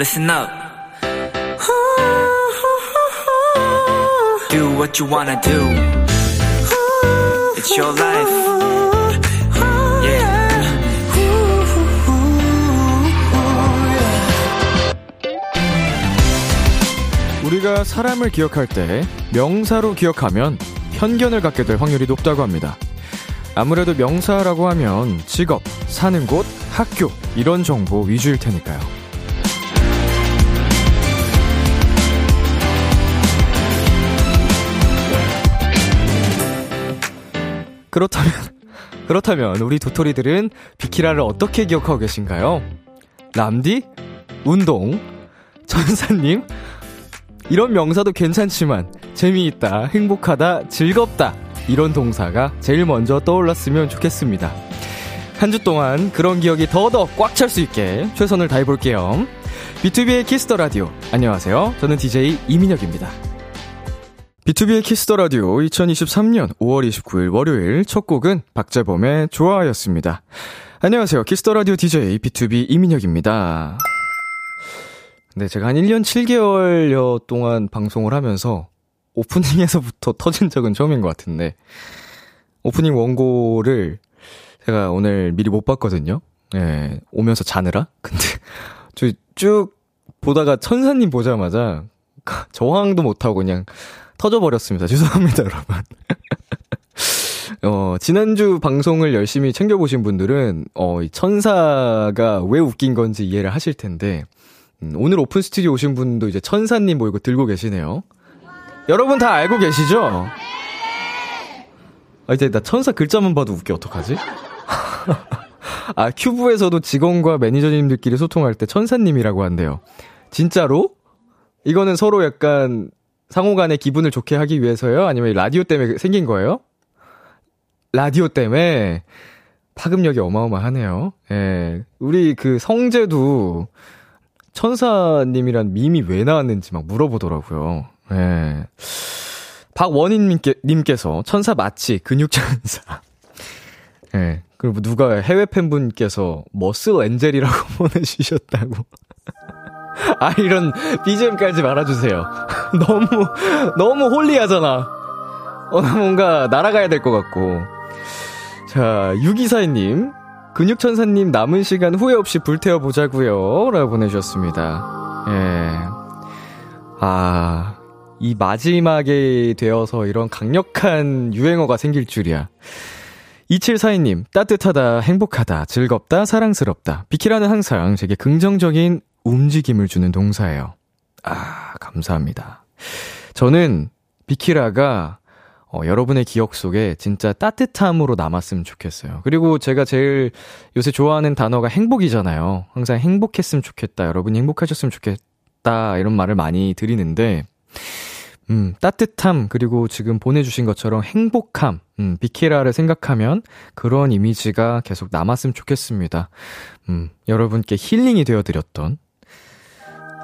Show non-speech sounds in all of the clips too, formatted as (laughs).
listen up. (laughs) Do what you wanna do. It's your life. Yeah. 우리가 사람을 기억할 때 명사로 기억하면 편견을 갖게 될 확률이 높다고 합니다. 아무래도 명사라고 하면 직업, 사는 곳, 학교 이런 정보 위주일 테니까요. 그렇다면 (laughs) 그렇다면 우리 도토리들은 비키라를 어떻게 기억하고 계신가요? 람디? 운동? 전사님? 이런 명사도 괜찮지만 재미있다, 행복하다, 즐겁다 이런 동사가 제일 먼저 떠올랐으면 좋겠습니다. 한 주 동안 그런 기억이 더더 꽉 찰 수 있게 최선을 다해볼게요. B2B의 키스터 라디오. 안녕하세요. 저는 DJ 이민혁입니다. B2B의 키스터 라디오 2023년 5월 29일 월요일 첫 곡은 박재범의 좋아였습니다. 안녕하세요. 키스터 라디오 DJ B2B 이민혁입니다. 네, 제가 한 1년 7개월여 동안 방송을 하면서 오프닝에서부터 (laughs) 터진 적은 처음인 것 같은데, 오프닝 원고를 제가 오늘 미리 못 봤거든요. 예, 오면서 자느라? 근데, (laughs) 저 쭉 보다가 천사님 보자마자, (laughs) 저항도 못하고 그냥 터져버렸습니다. 죄송합니다, 여러분. (laughs) 어, 지난주 방송을 열심히 챙겨보신 분들은, 어, 이 천사가 왜 웃긴 건지 이해를 하실 텐데, 음, 오늘 오픈 스튜디오 오신 분도 이제 천사님 모이고 들고 계시네요. 여러분 다 알고 계시죠? 아, 이제 나 천사 글자만 봐도 웃겨, 어떡하지? (laughs) 아, 큐브에서도 직원과 매니저님들끼리 소통할 때 천사님이라고 한대요. 진짜로? 이거는 서로 약간 상호 간의 기분을 좋게 하기 위해서요? 아니면 라디오 때문에 생긴 거예요? 라디오 때문에 파급력이 어마어마하네요. 예. 우리 그 성재도 천사님이란 밈이 왜 나왔는지 막 물어보더라고요. 예. 박원인님께, 님께서 천사 마치 근육천사. (laughs) 예. 그리고 누가 해외 팬분께서 머슬 엔젤이라고 (laughs) 보내주셨다고. 아, 이런 BGM까지 말아주세요. (laughs) 너무, 너무 홀리하잖아. 어, 뭔가 날아가야 될 것 같고. 자, 6242님. 근육천사님 남은 시간 후회 없이 불태워보자고요 라고 보내주셨습니다. 예. 아, 이 마지막에 되어서 이런 강력한 유행어가 생길 줄이야. 2742님, 따뜻하다, 행복하다, 즐겁다, 사랑스럽다. 비키라는 항상 제게 긍정적인 움직임을 주는 동사예요. 아, 감사합니다. 저는 비키라가 어, 여러분의 기억 속에 진짜 따뜻함으로 남았으면 좋겠어요. 그리고 제가 제일 요새 좋아하는 단어가 행복이잖아요. 항상 행복했으면 좋겠다. 여러분이 행복하셨으면 좋겠다. 이런 말을 많이 드리는데, 음, 따뜻함, 그리고 지금 보내주신 것처럼 행복함, 음, 비키라를 생각하면 그런 이미지가 계속 남았으면 좋겠습니다. 음, 여러분께 힐링이 되어드렸던.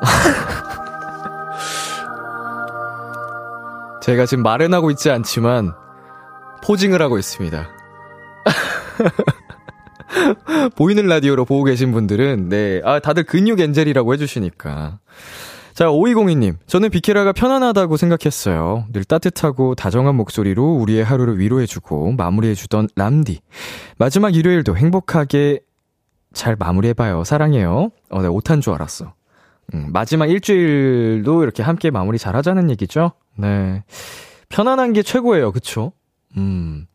(laughs) 제가 지금 말은 하고 있지 않지만, 포징을 하고 있습니다. (laughs) 보이는 라디오로 보고 계신 분들은, 네, 아, 다들 근육 엔젤이라고 해주시니까. 자, 5202님. 저는 비키라가 편안하다고 생각했어요. 늘 따뜻하고 다정한 목소리로 우리의 하루를 위로해주고 마무리해주던 람디. 마지막 일요일도 행복하게 잘 마무리해봐요. 사랑해요. 어, 네, 오탄 줄 알았어. 음, 마지막 일주일도 이렇게 함께 마무리 잘 하자는 얘기죠? 네. 편안한 게 최고예요. 그쵸? 음,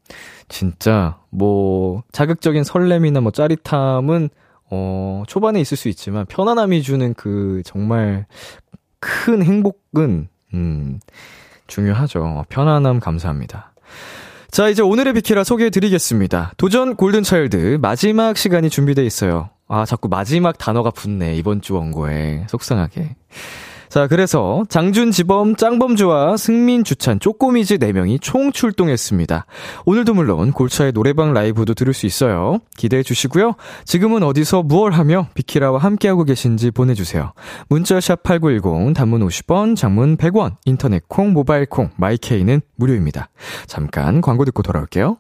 진짜, 뭐, 자극적인 설렘이나 뭐 짜릿함은, 어, 초반에 있을 수 있지만, 편안함이 주는 그, 정말, 큰 행복은, 음, 중요하죠. 편안함 감사합니다. 자, 이제 오늘의 비키라 소개해 드리겠습니다. 도전 골든차일드 마지막 시간이 준비돼 있어요. 아, 자꾸 마지막 단어가 붙네. 이번 주 원고에. 속상하게. 자, 그래서 장준 지범 짱범주와 승민 주찬 쪼꼬미즈 4명이 총 출동했습니다. 오늘도 물론 골차의 노래방 라이브도 들을 수 있어요. 기대해 주시고요. 지금은 어디서 무얼 하며 비키라와 함께하고 계신지 보내주세요. 문자샵 8910, 단문 50원, 장문 100원, 인터넷 콩, 모바일 콩, 마이케이는 무료입니다. 잠깐 광고 듣고 돌아올게요.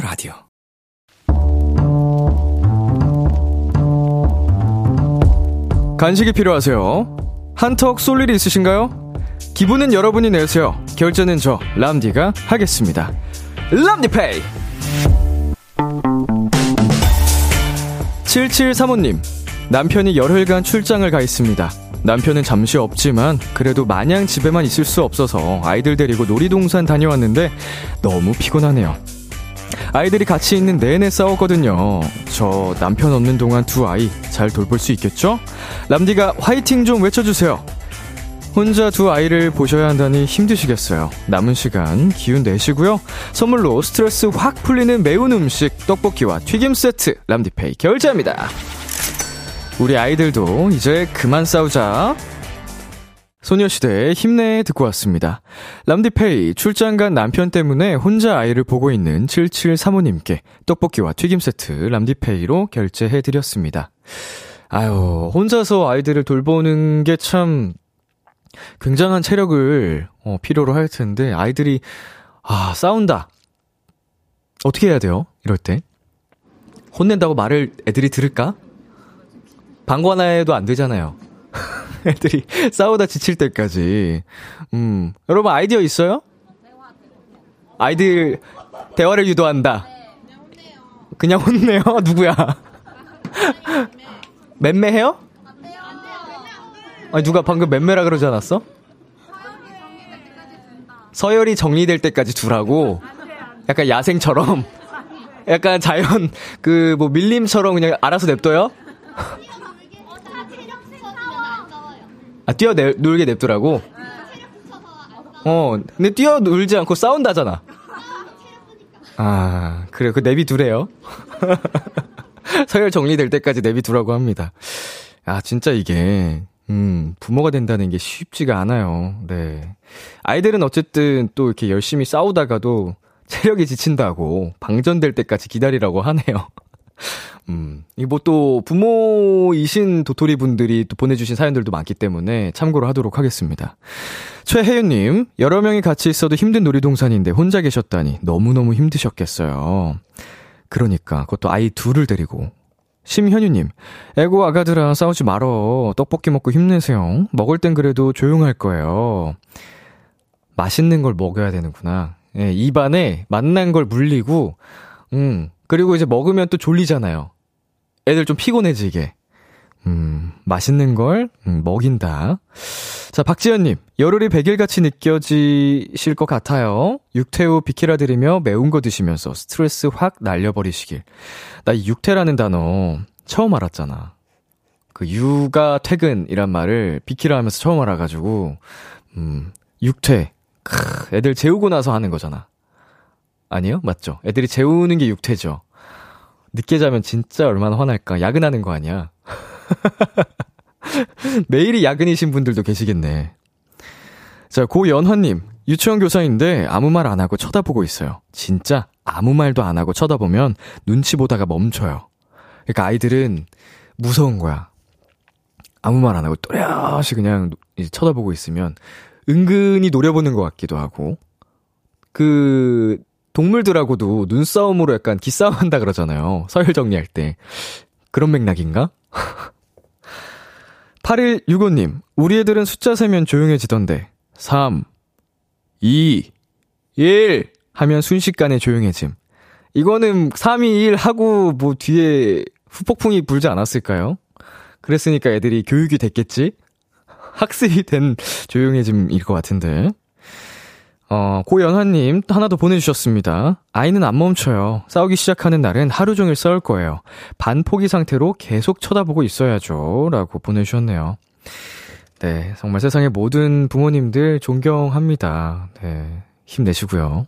라디오. 간식이 필요하세요? 한턱 쏠 일이 있으신가요? 기분은 여러분이 내세요. 결제는 저 람디가 하겠습니다. 람디페이. 7735님, 남편이 열흘간 출장을 가 있습니다. 남편은 잠시 없지만 그래도 마냥 집에만 있을 수 없어서 아이들 데리고 놀이동산 다녀왔는데 너무 피곤하네요. 아이들이 같이 있는 내내 싸웠거든요. 저 남편 없는 동안 두 아이 잘 돌볼 수 있겠죠? 람디가 화이팅 좀 외쳐주세요. 혼자 두 아이를 보셔야 한다니 힘드시겠어요. 남은 시간 기운 내시고요. 선물로 스트레스 확 풀리는 매운 음식 떡볶이와 튀김 세트 람디페이 결제합니다. 우리 아이들도 이제 그만 싸우자. 소녀시대의 힘내 듣고 왔습니다. 람디페이 출장 간 남편 때문에 혼자 아이를 보고 있는 7735님께 떡볶이와 튀김 세트 람디페이로 결제해 드렸습니다. 아유, 혼자서 아이들을 돌보는 게 참 굉장한 체력을 어, 필요로 할 텐데 아이들이 아, 싸운다. 어떻게 해야 돼요? 이럴 때. 혼낸다고 말을 애들이 들을까? 방구 하나 해도 안 되잖아요. 애들이 (laughs) 싸우다 지칠 때까지. 음, 여러분 아이디어 있어요? 아이들 대화를 유도한다. 그냥 혼내요? (laughs) 누구야? (laughs) 맴매해요? 아니, 누가 방금 맴매라 그러지 않았어? 서열이 정리될 때까지 두라고? 약간 야생처럼? 약간 자연, 그, 뭐, 밀림처럼 그냥 알아서 냅둬요? 아, 뛰어 놀게 냅두라고? 어, 근데 뛰어 놀지 않고 싸운다잖아. 아, 그래, 그 내비 두래요. (laughs) 서열 정리될 때까지 내비 두라고 합니다. 아, 진짜 이게, 음, 부모가 된다는 게 쉽지가 않아요. 네. 아이들은 어쨌든 또 이렇게 열심히 싸우다가도 체력이 지친다고 방전될 때까지 기다리라고 하네요. 음, 이뭐 또 부모이신 도토리 분들이 또 보내주신 사연들도 많기 때문에 참고로 하도록 하겠습니다. 최혜윤님, 여러 명이 같이 있어도 힘든 놀이동산인데 혼자 계셨다니 너무너무 힘드셨겠어요. 그러니까, 그것도 아이 둘을 데리고. 심현유님, 에고 아가들아 싸우지 말어. 떡볶이 먹고 힘내세요. 먹을 땐 그래도 조용할 거예요. 맛있는 걸 먹어야 되는구나. 예, 입안에 맛난 걸 물리고, 음, 그리고 이제 먹으면 또 졸리잖아요. 애들 좀 피곤해지게. 음, 맛있는 걸, 음, 먹인다. 자, 박지현님, 열흘이 백일같이 느껴지실 것 같아요. 육퇴 후 비키라 들으며 매운 거 드시면서 스트레스 확 날려버리시길. 나 이 육퇴라는 단어 처음 알았잖아. 그 육아 퇴근이란 말을 비키라 하면서 처음 알아가지고, 음, 육퇴. 크, 애들 재우고 나서 하는 거잖아. 아니요? 맞죠? 애들이 재우는 게 육퇴죠. 늦게 자면 진짜 얼마나 화날까. 야근하는 거 아니야. (laughs) 매일이 야근이신 분들도 계시겠네. 자, 고연화님. 유치원 교사인데 아무 말 안 하고 쳐다보고 있어요. 진짜 아무 말도 안 하고 쳐다보면 눈치 보다가 멈춰요. 그러니까 아이들은 무서운 거야. 아무 말 안 하고 또렷이 그냥 쳐다보고 있으면 은근히 노려보는 것 같기도 하고. 그 동물들하고도 눈싸움으로 약간 기싸움 한다 그러잖아요. 서열 정리할 때. 그런 맥락인가? (laughs) 8165님, 우리 애들은 숫자 세면 조용해지던데. 3, 2, 1 하면 순식간에 조용해짐. 이거는 3, 2, 1 하고 뭐 뒤에 후폭풍이 불지 않았을까요? 그랬으니까 애들이 교육이 됐겠지? (laughs) 학습이 된 조용해짐일 것 같은데. 어, 고연화님 하나 더 보내주셨습니다. 아이는 안 멈춰요. 싸우기 시작하는 날은 하루 종일 싸울 거예요. 반포기 상태로 계속 쳐다보고 있어야죠. 라고 보내주셨네요. 네, 정말 세상의 모든 부모님들 존경합니다. 네, 힘내시고요.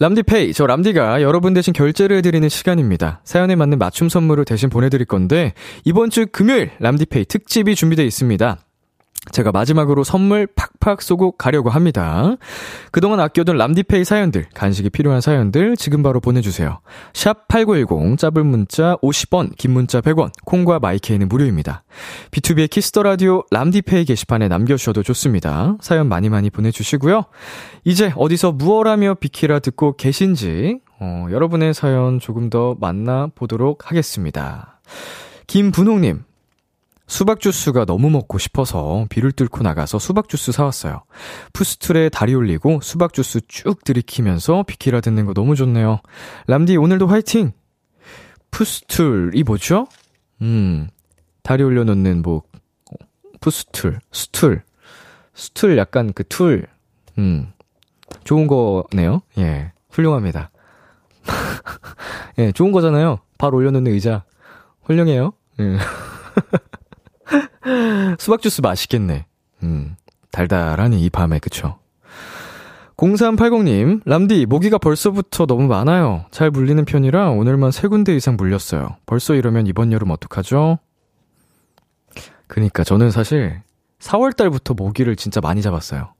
람디페이, 저 람디가 여러분 대신 결제를 해드리는 시간입니다. 사연에 맞는 맞춤 선물을 대신 보내드릴 건데, 이번 주 금요일 람디페이 특집이 준비되어 있습니다. 제가 마지막으로 선물 팍팍 쏘고 가려고 합니다. 그동안 아껴둔 람디페이 사연들, 간식이 필요한 사연들 지금 바로 보내주세요. 샵 8910, 짧은 문자 50원, 긴 문자 100원, 콩과 My K는 무료입니다. B2B의 키스터 라디오 람디페이 게시판에 남겨주셔도 좋습니다. 사연 많이 많이 보내주시고요. 이제 어디서 무얼하며 비키라 듣고 계신지 어, 여러분의 사연 조금 더 만나보도록 하겠습니다. 김분홍님, 수박 주스가 너무 먹고 싶어서 비를 뚫고 나가서 수박 주스 사왔어요. footstool에 다리 올리고 수박 주스 쭉 들이키면서 비키라 듣는 거 너무 좋네요. 람디 오늘도 화이팅! footstool이 뭐죠? 음, 다리 올려놓는 뭐 footstool, stool, stool 약간 그 stool, 음, 좋은 거네요. 예, 훌륭합니다. (laughs) 예, 좋은 거잖아요. 발 올려놓는 의자. 훌륭해요. 예. (laughs) (laughs) 수박 주스 맛있겠네. 음, 달달하니 이 밤에, 그쵸? 0380님, 람디, 모기가 벌써부터 너무 많아요. 잘 물리는 편이라 오늘만 세 군데 이상 물렸어요. 벌써 이러면 이번 여름 어떡하죠? 그니까 저는 사실 4월달부터 모기를 진짜 많이 잡았어요.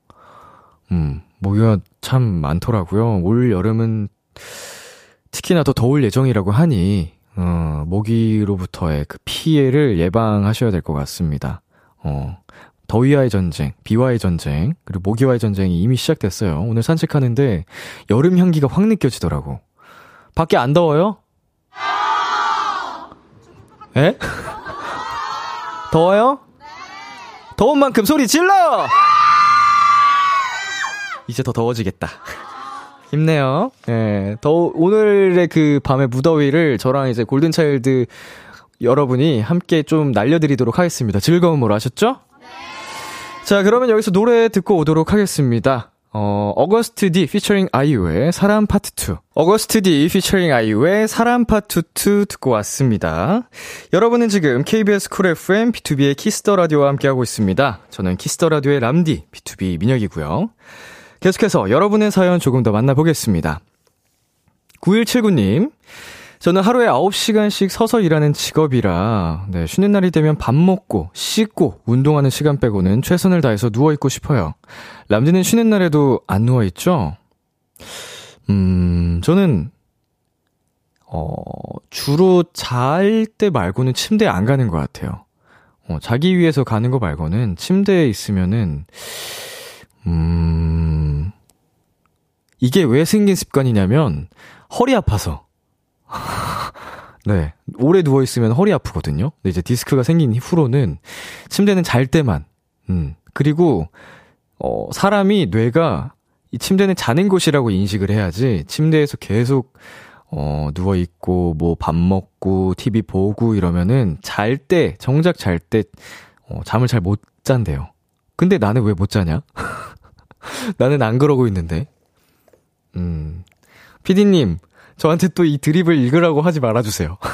음, 모기가 참 많더라고요. 올 여름은 특히나 더 더울 예정이라고 하니, 어, 모기로부터의 그 피해를 예방하셔야 될 것 같습니다. 어, 더위와의 전쟁, 비와의 전쟁, 그리고 모기와의 전쟁이 이미 시작됐어요. 오늘 산책하는데 여름 향기가 확 느껴지더라고. 밖에 안 더워요? 에? (laughs) 더워요? 더운 만큼 소리 질러! 이제 더 더워지겠다. 힘내요. 예. 더, 오늘의 그 밤의 무더위를 저랑 이제 골든차일드 여러분이 함께 좀 날려드리도록 하겠습니다. 즐거움으로 하셨죠? 자, 그러면 여기서 노래 듣고 오도록 하겠습니다. 어, Agust D featuring 아이유의 사람 파트 2. Agust D featuring 아이유의 사람 파트 2 듣고 왔습니다. 여러분은 지금 KBS 쿨 FM B2B의 키스터 라디오와 함께하고 있습니다. 저는 키스터 라디오의 람디 B2B 민혁이고요. 계속해서 여러분의 사연 조금 더 만나보겠습니다. 9179님, 저는 하루에 9시간씩 서서 일하는 직업이라, 네, 쉬는 날이 되면 밥 먹고, 씻고, 운동하는 시간 빼고는 최선을 다해서 누워있고 싶어요. 람디는 쉬는 날에도 안 누워있죠? 음, 저는, 어, 주로 잘 때 말고는 침대에 안 가는 것 같아요. 어, 자기 위해서 가는 거 말고는 침대에 있으면은, 음, 이게 왜 생긴 습관이냐면, 허리 아파서. (laughs) 네. 오래 누워 있으면 허리 아프거든요. 근데 이제 디스크가 생긴 이후로는 침대는 잘 때만, 음. 그리고, 어, 사람이 뇌가 이 침대는 자는 곳이라고 인식을 해야지 침대에서 계속, 어, 누워 있고, 뭐 밥 먹고, TV 보고 이러면은 잘 때, 정작 잘 때, 어, 잠을 잘 못 잔대요. 근데 나는 왜 못 자냐? (laughs) (laughs) 나는 안 그러고 있는데. 음. 피디님, 저한테 또 이 드립을 읽으라고 하지 말아주세요. (laughs)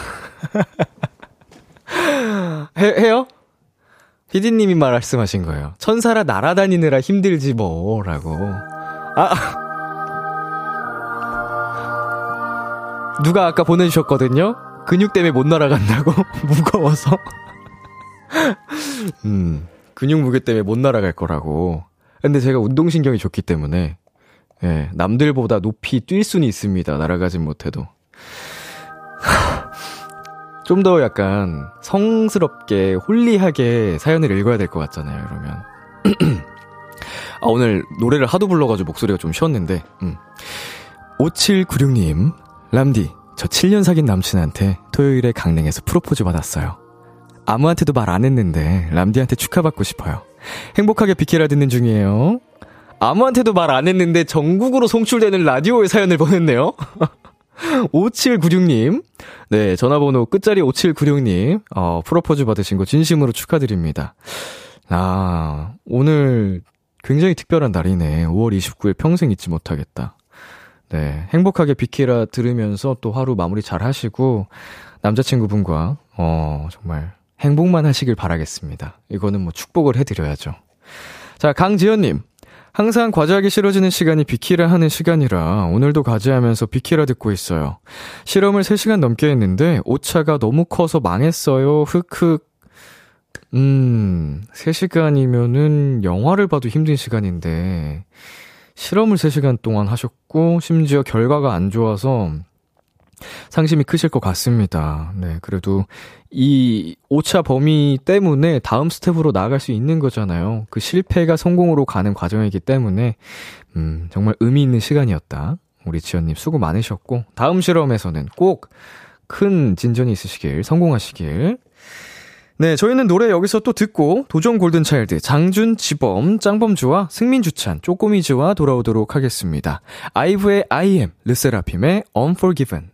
해, 해요? 피디님이 말씀하신 거예요. 천사라 날아다니느라 힘들지 뭐, 라고. 아, 누가 아까 보내주셨거든요? 근육 때문에 못 날아간다고? (laughs) 무거워서? 음, 근육 무게 때문에 못 날아갈 거라고. 근데 제가 운동신경이 좋기 때문에, 예, 남들보다 높이 뛸 수는 있습니다. 날아가진 못해도. 좀 더 약간 성스럽게, 홀리하게 사연을 읽어야 될 것 같잖아요, 이러면. (clears throat) 아, 오늘 노래를 하도 불러가지고 목소리가 좀 쉬었는데, 음. 5796님, 람디, 저 7년 사귄 남친한테 토요일에 강릉에서 프로포즈 받았어요. 아무한테도 말 안 했는데, 람디한테 축하받고 싶어요. 행복하게 비키라 듣는 중이에요. 아무한테도 말 안 했는데 전국으로 송출되는 라디오의 사연을 보냈네요. (laughs) 5796님. 네, 전화번호 끝자리 5796님. 어, 프로포즈 받으신 거 진심으로 축하드립니다. 아, 오늘 굉장히 특별한 날이네. 5월 29일 평생 잊지 못하겠다. 네, 행복하게 비키라 들으면서 또 하루 마무리 잘 하시고, 남자친구분과, 어, 정말 행복만 하시길 바라겠습니다. 이거는 뭐 축복을 해드려야죠. 자, 강지현님. 항상 과제하기 싫어지는 시간이 비키라 하는 시간이라 오늘도 과제하면서 비키라 듣고 있어요. 실험을 3시간 넘게 했는데 오차가 너무 커서 망했어요. 흑흑. 음, 3시간이면은 영화를 봐도 힘든 시간인데 실험을 3시간 동안 하셨고 심지어 결과가 안 좋아서 상심이 크실 것 같습니다. 네, 그래도 이 오차 범위 때문에 다음 스텝으로 나아갈 수 있는 거잖아요. 그 실패가 성공으로 가는 과정이기 때문에, 음, 정말 의미 있는 시간이었다. 우리 지연님 수고 많으셨고, 다음 실험에서는 꼭 큰 진전이 있으시길, 성공하시길. 네, 저희는 노래 여기서 또 듣고, 도전 골든차일드, 장준, 지범, 짱범주와 승민주찬, 쪼꼬미즈와 돌아오도록 하겠습니다. 아이브의 I am, 르세라핌의 Unforgiven.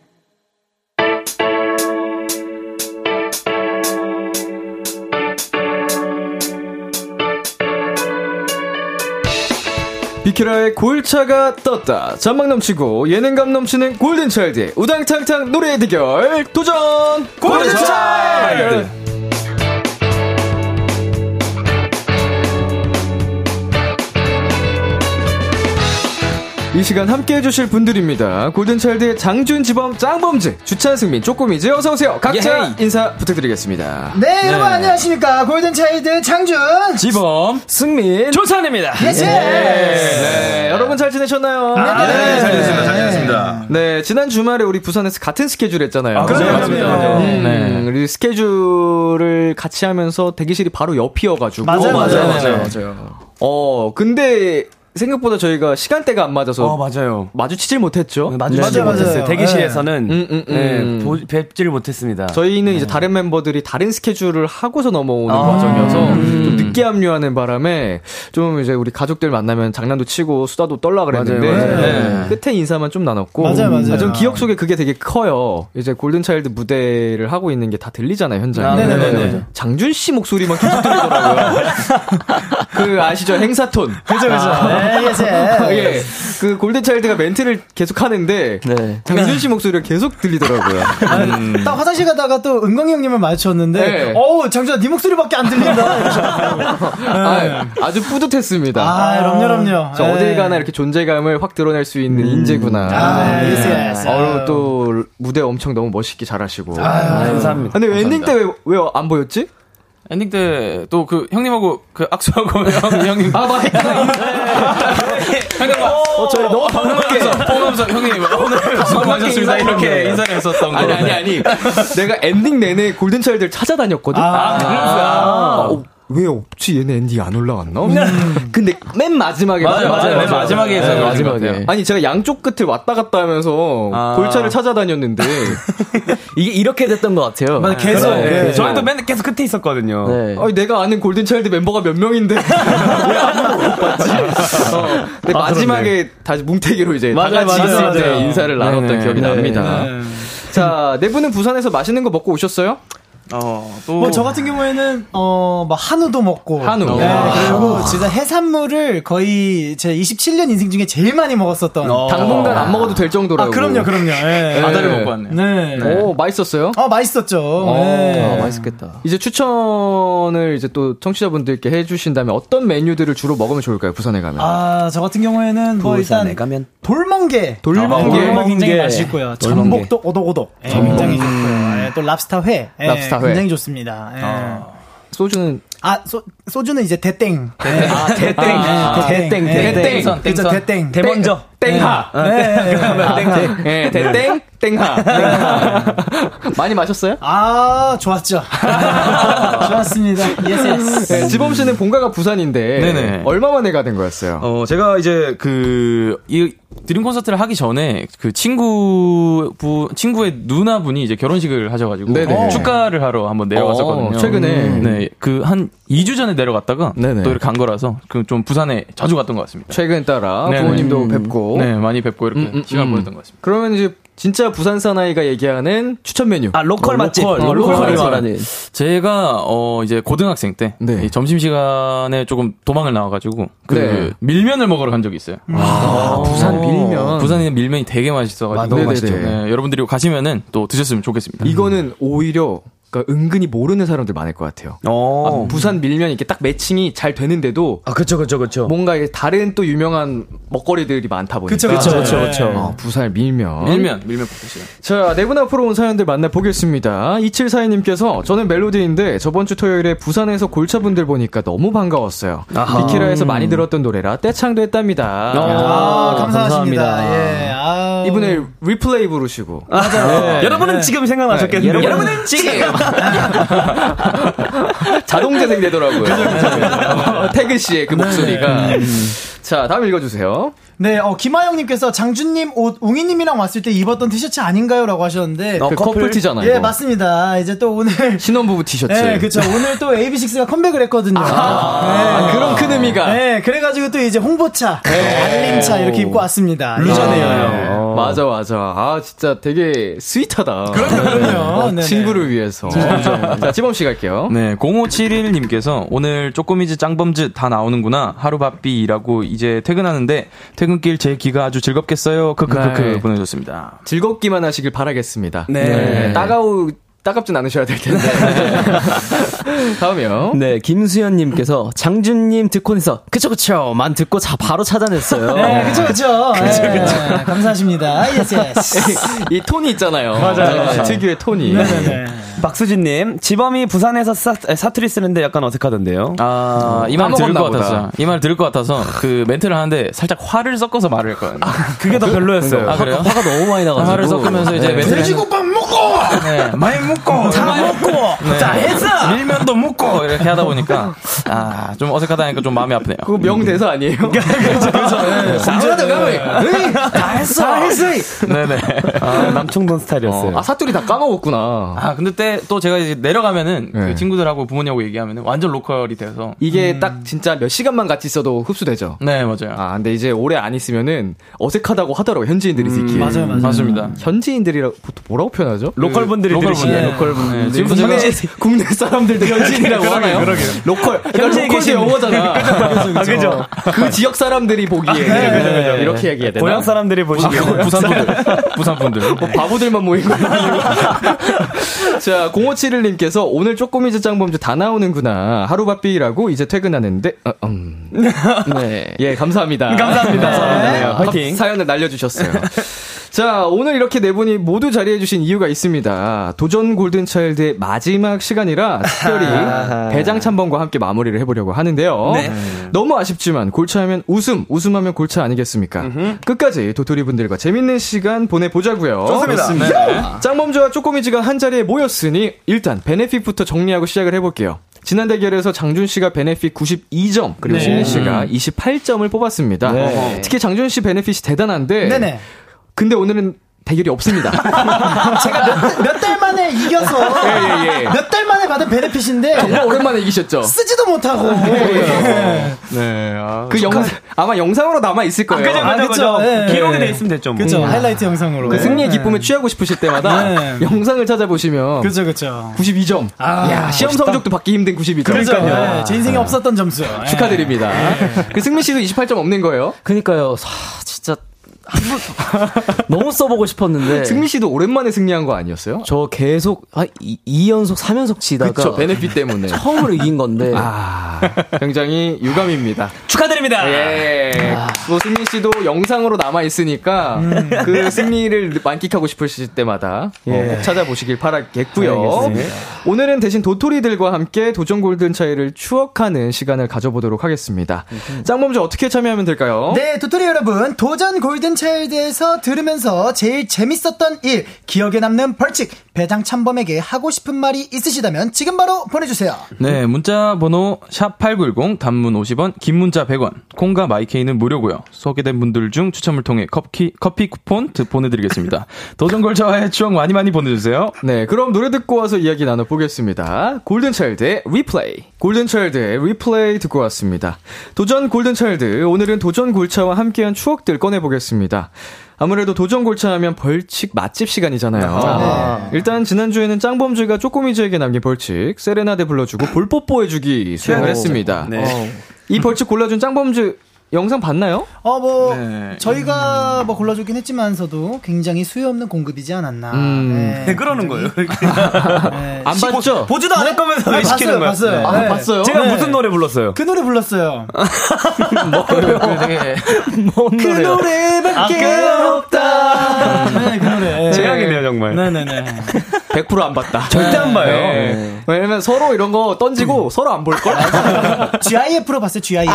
비키라의 골차가 떴다. 잔망 넘치고 예능감 넘치는 골든차일드의 우당탕탕 노래 대결 도전! 골든차일드! 이 시간 함께 해주실 분들입니다. 골든차일드의 장준, 지범, 짱범즈, 주찬승민, 쪼꼬미즈 어서오세요. 각자 예헤이. 인사 부탁드리겠습니다. 네, 여러분 안녕하십니까. 골든차일드 장준. 지범 승민, 주찬입니다. Yes! 네, 여러분 잘 지내셨나요? 네, 네, 잘 지냈습니다. 잘 지냈습니다. 네, 지난 주말에 우리 부산에서 같은 스케줄 했잖아요. 아, 그래요? 그럼요, 그럼요. 음, 네. 우리 스케줄을 같이 하면서 대기실이 바로 옆이어가지고. 맞아요, 맞아요, 맞아요. 맞아요. 어, 근데 생각보다 저희가 시간대가 안 맞아서 어 맞아요. 마주치질 못했죠. 마주치지 맞아요, 못했어요. 맞아요. 대기실에서는 음, 음, 음. 네, 보- 뵙지를 못했습니다. 저희는 이제 다른 멤버들이 다른 스케줄을 하고서 넘어오는 과정이어서 좀 늦게 합류하는 바람에 좀 이제 우리 가족들 만나면 장난도 치고 수다도 떨라 그랬는데 맞아요, 맞아요. 네. 끝에 인사만 좀 나눴고 맞아요, 맞아요. 아, 전 기억 속에 그게 되게 커요. 이제 골든차일드 무대를 하고 있는 게 다 들리잖아요 현장에. 아. 네. 장준 씨 목소리만 계속 들리더라고요. (laughs) 그 아시죠 행사톤. 그죠, 그죠. 네, yes. (laughs) 예. 그 골든차일드가 멘트를 계속 하는데 네. 장준 씨 목소리가 계속 들리더라고요. 음. 딱 화장실 가다가 또 은광이 형님을 마주쳤는데, 네. 어우, 장준아, 네 목소리밖에 안 들린다. (laughs) 아, 아주 뿌듯했습니다. 아, 그럼요, 그럼요. 저 네. 어딜 가나 이렇게 존재감을 확 드러낼 수 있는 인재구나. 아, yes, yes. 어, 또 무대 엄청 너무 멋있게 잘하시고. 아, 감사합니다. 근데 왜 엔딩 때왜 안 보였지? 엔딩 때 또 그 형님하고 그 악수하고 형, (laughs) 형님. 아, 맞다. 잠깐만. (laughs) 어, 저희 너무 방송하면서 보면서 형님 오늘 수고하셨습니다 이렇게 인사를 했었던 거. 아니, 아니, 아니. 내가 엔딩 내내 골든 차일드를 찾아다녔거든? 아, 아, 어, 왜 없지? 얘네 엔딩 안 올라갔나? (laughs) 근데 맨 마지막에. 맞아요, 맞아요. 맨 마지막에 해서 네, 마지막에. 아니, 제가 양쪽 끝을 왔다 갔다 하면서 아. 골차를 찾아다녔는데. (laughs) 이게 이렇게 됐던 것 같아요. 맞아, 계속. 네. 예. 저희도 맨날 계속 끝에 있었거든요. 네. 아니, 내가 아는 골든 차일드 멤버가 몇 명인데. (laughs) 왜 아무도 못 봤지? 어, 근데 마지막에 다시 뭉태기로 이제 다 맞아요, 같이 맞아요, 맞아요. 인사를 나눴던 네네. 기억이 네. 납니다. 자, 네 분은 부산에서 맛있는 거 먹고 오셨어요? 어, 또. 뭐, 저 같은 경우에는, 어, 뭐, 한우도 먹고. 한우. 네, 아. 그리고 진짜 해산물을 거의 제 27년 인생 중에 제일 많이 먹었었던. 당분간 안 먹어도 될 정도라고. 아, 그럼요, 그럼요. 예. 바다를 먹고 왔네요. 네. 오, 맛있었어요? 어, 맛있었죠. 네. 아, 맛있겠다. 이제 추천을 이제 또 청취자분들께 해주신다면 어떤 메뉴들을 주로 먹으면 좋을까요? 부산에 가면. 아, 저 같은 경우에는 뭐 부산에 일단 가면 돌멍게. 돌멍게. 돌멍게 굉장히. 맛있고요. 전복도 오독오독. 예, 굉장히 좋고요. 예, 또 랍스타 회. 예, 랍스타 회. 굉장히 좋습니다. 예. 소주는 아, 소, 소주는 이제 대땡. 네. 아 대땡 아, 대땡 예, 대땡 땡. 그죠, 대땡. 대먼저 땡하. 네, 네, 네. 예, 대땡 땡하. 땡하. 많이 마셨어요? 아, 좋았죠. (laughs) 좋았습니다. yes, yes. 네, 지범 씨는 본가가 부산인데 네네. 얼마 만에 가는 거였어요? 어, 제가 이제 그, 이 드림 콘서트를 하기 전에 그 친구, 부, 친구의 누나분이 이제 결혼식을 하셔가지고 네네. 축가를 하러 한번 내려갔었거든요. 어, 최근에. 네. 그 한 2주 전에 내려갔다가 네네. 또 이렇게 간 거라서 그 좀 부산에 자주 갔던 것 같습니다. 최근 따라 네네. 부모님도 뵙고. 네, 많이 뵙고 이렇게 음, 음, 시간 음. 보냈던 것 같습니다. 그러면 이제 진짜 부산 사나이가 얘기하는 추천 메뉴. 아 local 맛집 local, 어, local. 말하는 제가 어 이제 고등학생 때 네. 점심 시간에 조금 도망을 나와가지고 그 네. 밀면을 먹으러 간 적이 있어요. 아, 부산 밀면. 부산에 밀면이 되게 맛있어가지고 아, 너무 맛있죠. 네, 여러분들이 가시면은 또 드셨으면 좋겠습니다. 이거는 오히려 그러니까 은근히 모르는 사람들 많을 것 같아요. 어. 아, 부산 밀면 이렇게 딱 matching이 잘 되는데도 아, 그쵸, 그쵸, 그쵸. 뭔가 이게 다른 또 유명한 먹거리들이 많다 보니까 그쵸, 그쵸, 그쵸, 그쵸. 어, 부산 밀면 밀면 밀면 뽑으시죠 자, 네분 앞으로 온 사연들 만나 보겠습니다. 2742님께서 저는 멜로디인데 저번 주 토요일에 부산에서 골차분들 보니까 너무 반가웠어요. 아하. 비키라에서 많이 들었던 노래라 떼창도 했답니다. 아, 감사하십니다. 감사합니다. 예, 아. 이분의 리플레이 부르시고 맞아요. 여러분은 지금 생각나셨겠네요. 네, 여러분은 지금. (laughs) 자동 재생되더라고요. 어, 태그 씨의 그 목소리가. 자, 다음 읽어주세요. 네, 어, 김하영님께서 장준님 옷 웅이님이랑 왔을 때 입었던 티셔츠 아닌가요? 라고 하셨는데. 그 커플 티잖아요. 예, 이거. 맞습니다. 이제 또 오늘. 신혼부부 티셔츠. 네, 그쵸. 오늘 또 AB6IX가 컴백을 했거든요. 아, 네. 그런 큰 의미가. 네, 그래가지고 또 이제 홍보차, 알림차 이렇게 입고 왔습니다. 루저네요. 예. 어. 맞아, 맞아. 아, 진짜 되게 스윗하다. 그럼요, 그럼요. 어, 네네. 친구를 위해서. 자, 지범 씨 갈게요. 네, 0571님께서 오늘 쪼꼬미즈 짱범즈 다 나오는구나. 하루 바삐라고 이제 퇴근하는데 퇴근길 제 귀가 아주 즐겁겠어요. 크크크크 네. 보내줬습니다. 즐겁기만 하시길 바라겠습니다. 네. 따가우, 따갑진 않으셔야 될 텐데. (laughs) 다음이요. 네, 김수현님께서 장준님 듣고 해서 그쵸 그쵸 만 듣고 자 바로 찾아냈어요. 네, 그쵸, 그쵸. 예, 감사합니다. yes, yes. 이 톤이 있잖아요. 맞아요. 특유의 톤이. 네네. 박수진님 지범이 부산에서 사, 사투리 쓰는데 약간 어색하던데요. 아, 이 말 들을 것 보다. 같았어요. 이말 들을 것 같아서 그 멘트를 하는데 살짝 화를 섞어서 말을 했거든요. 그게 더 별로였어요. 아, 그래요? 화가 너무 많이 나가지고. 화를 섞으면서 이제 멘트를 돼지국밥 먹고! 네, 많이 먹고 다 먹고 다 했어 밀면도 먹고 이렇게 하다 보니까 아 좀 어색하다니까 좀 마음이 아프네요. 그거 명대사 아니에요? (laughs) 사우나도 가고, 다 했어! 다 했어! 네네. 아, 남청동 스타일이었어요. 아, 사투리 다 까먹었구나. 아 근데 때 또 제가 이제 내려가면은 네. 그 친구들하고 부모님하고 얘기하면은 완전 local이 돼서 이게 딱 진짜 몇 시간만 같이 있어도 흡수되죠. 네 맞아요. 아, 근데 이제 오래 안 있으면은 어색하다고 하더라고요, 현지인들이 듣기에. 맞아요, 맞아요. 맞습니다. 현지인들이라고 보통 뭐라고 표현하죠? local 분들이 local 들으시 네. local 분들. 네, 지금도 국내, 제가 (laughs) 국내 사람들도 현지인이라고 하나요? 로컬. 그러니까 현지에 영어잖아. 아, 그죠. 그 지역 사람들이 보기에 네. 이렇게 얘기해야 되나? 고향 사람들이 보시기에. 부산 분들, (laughs) 부산 분들. 뭐 바보들만 모인 거예요. (laughs) 자, 0571님께서 오늘 쪼꼬미즈 짱범주 다 나오는구나. 하루 바삐라고 이제 퇴근하는데, 어, 음. 네. 예, 감사합니다. 감사합니다. 네, 화이팅. 사연을 날려주셨어요. 자, 오늘 이렇게 네 분이 모두 자리해주신 이유가 있습니다. 도전 골든차일드의 마지막 시간이라 특별히 (laughs) 대장 참번과 함께 마무리를 해보려고 하는데요. 너무 아쉽지만 골차하면 웃음, 웃음하면 골차 아니겠습니까? 끝까지 도토리 분들과 재밌는 시간 보내보자고요. 좋습니다. 짱범주와 쪼꼬미즈가 한 자리에 모였으니 일단 베네핏부터 정리하고 시작을 해볼게요. 지난 대결에서 장준 씨가 베네핏 92점 그리고 네. 신민 씨가 28점을 뽑았습니다. 네. 특히 장준 씨 베네핏이 대단한데 네네. 근데 오늘은 대결이 없습니다. (laughs) 제가 몇 달 만에 이겨서 예, 예. 몇달 만에 받은 베네핏인데 정말 오랜만에 이기셨죠? 쓰지도 못하고 네. 아, 그 영상 아마 영상으로 남아 있을 거예요. 그죠, 아, 그죠, 그쵸. 그죠. 예. 기록이 돼 있으면 됐죠. 뭐. 그쵸 하이라이트 영상으로 그 승리의 기쁨에 취하고 싶으실 때마다 네. 영상을 찾아보시면 그쵸 그쵸 92점. 아, 야, 시험 멋있다. 성적도 받기 힘든 92점. 그러니까요 예, 제 인생에 없었던 점수 예. 축하드립니다. 그 승민 씨도 28점 없는 거예요? 그니까요. 사, 진짜 한번 너무 써보고 싶었는데. 승민 씨도 오랜만에 승리한 거 아니었어요? 저 계속 한 2연속, 3연속 치다가 그쵸, 베네핏 때문에. 처음으로 이긴 건데. 아, 굉장히 유감입니다. 축하드립니다. 예. 뭐 승민 씨도 영상으로 남아 있으니까 그 승리를 만끽하고 싶으실 때마다 어, 예. 꼭 찾아보시길 바라겠고요. 알겠습니다. 오늘은 대신 도토리들과 함께 도전 골든 차이를 추억하는 시간을 가져보도록 하겠습니다. 짱범주 어떻게 참여하면 될까요? 네, 도토리 여러분, 도전 골든 차일드에서 들으면서 제일 재밌었던 일, 기억에 남는 벌칙, 배장 참범에게 하고 싶은 말이 있으시다면 지금 바로 보내주세요. 네, 문자 번호 샵8910 단문 50원, 긴 문자 100원. 콩과 마이케이는 무료고요. 소개된 분들 중 추첨을 통해 커피 커피 쿠폰 드- 보내드리겠습니다. (laughs) 도전 골차와의 추억 많이 많이 보내주세요. 네, 그럼 노래 듣고 와서 이야기 나눠보겠습니다. 골든차일드의 리플레이. 골든차일드의 리플레이 듣고 왔습니다. 도전 골든차일드. 오늘은 도전 골차와 함께한 추억들 꺼내보겠습니다. 아무래도 도전 골차 하면 벌칙 맛집 시간이잖아요. 일단 지난주에는 짱범주가 쪼꼬미즈에게 남긴 벌칙, 세레나데 불러주고 볼뽀뽀 해주기 수행을 했습니다. 네. 이 벌칙 골라준 짱범주 영상 봤나요? 어, 뭐, 네. 저희가 뭐 골라주긴 했지만서도 굉장히 수요 없는 공급이지 않았나. 음. 네. 그러는 거예요. (laughs) 네. 안 봤죠? 보 지도 않을 거면서 왜 아, 시키는 거야? 봤어요, 네. 봤어요. 아, 봤어요? 제가 네. 무슨 노래 불렀어요? 그 노래 불렀어요. (laughs) 그 되게 그 노래밖에 없다. 네, 그 노래. 재앙이네요, 정말. 네네네. (laughs) 100%안 봤다. 절대 안 봐요. 네. 왜냐면 서로 이런 거 던지고 서로 안 볼 걸? GIF로 봤어요, GIF.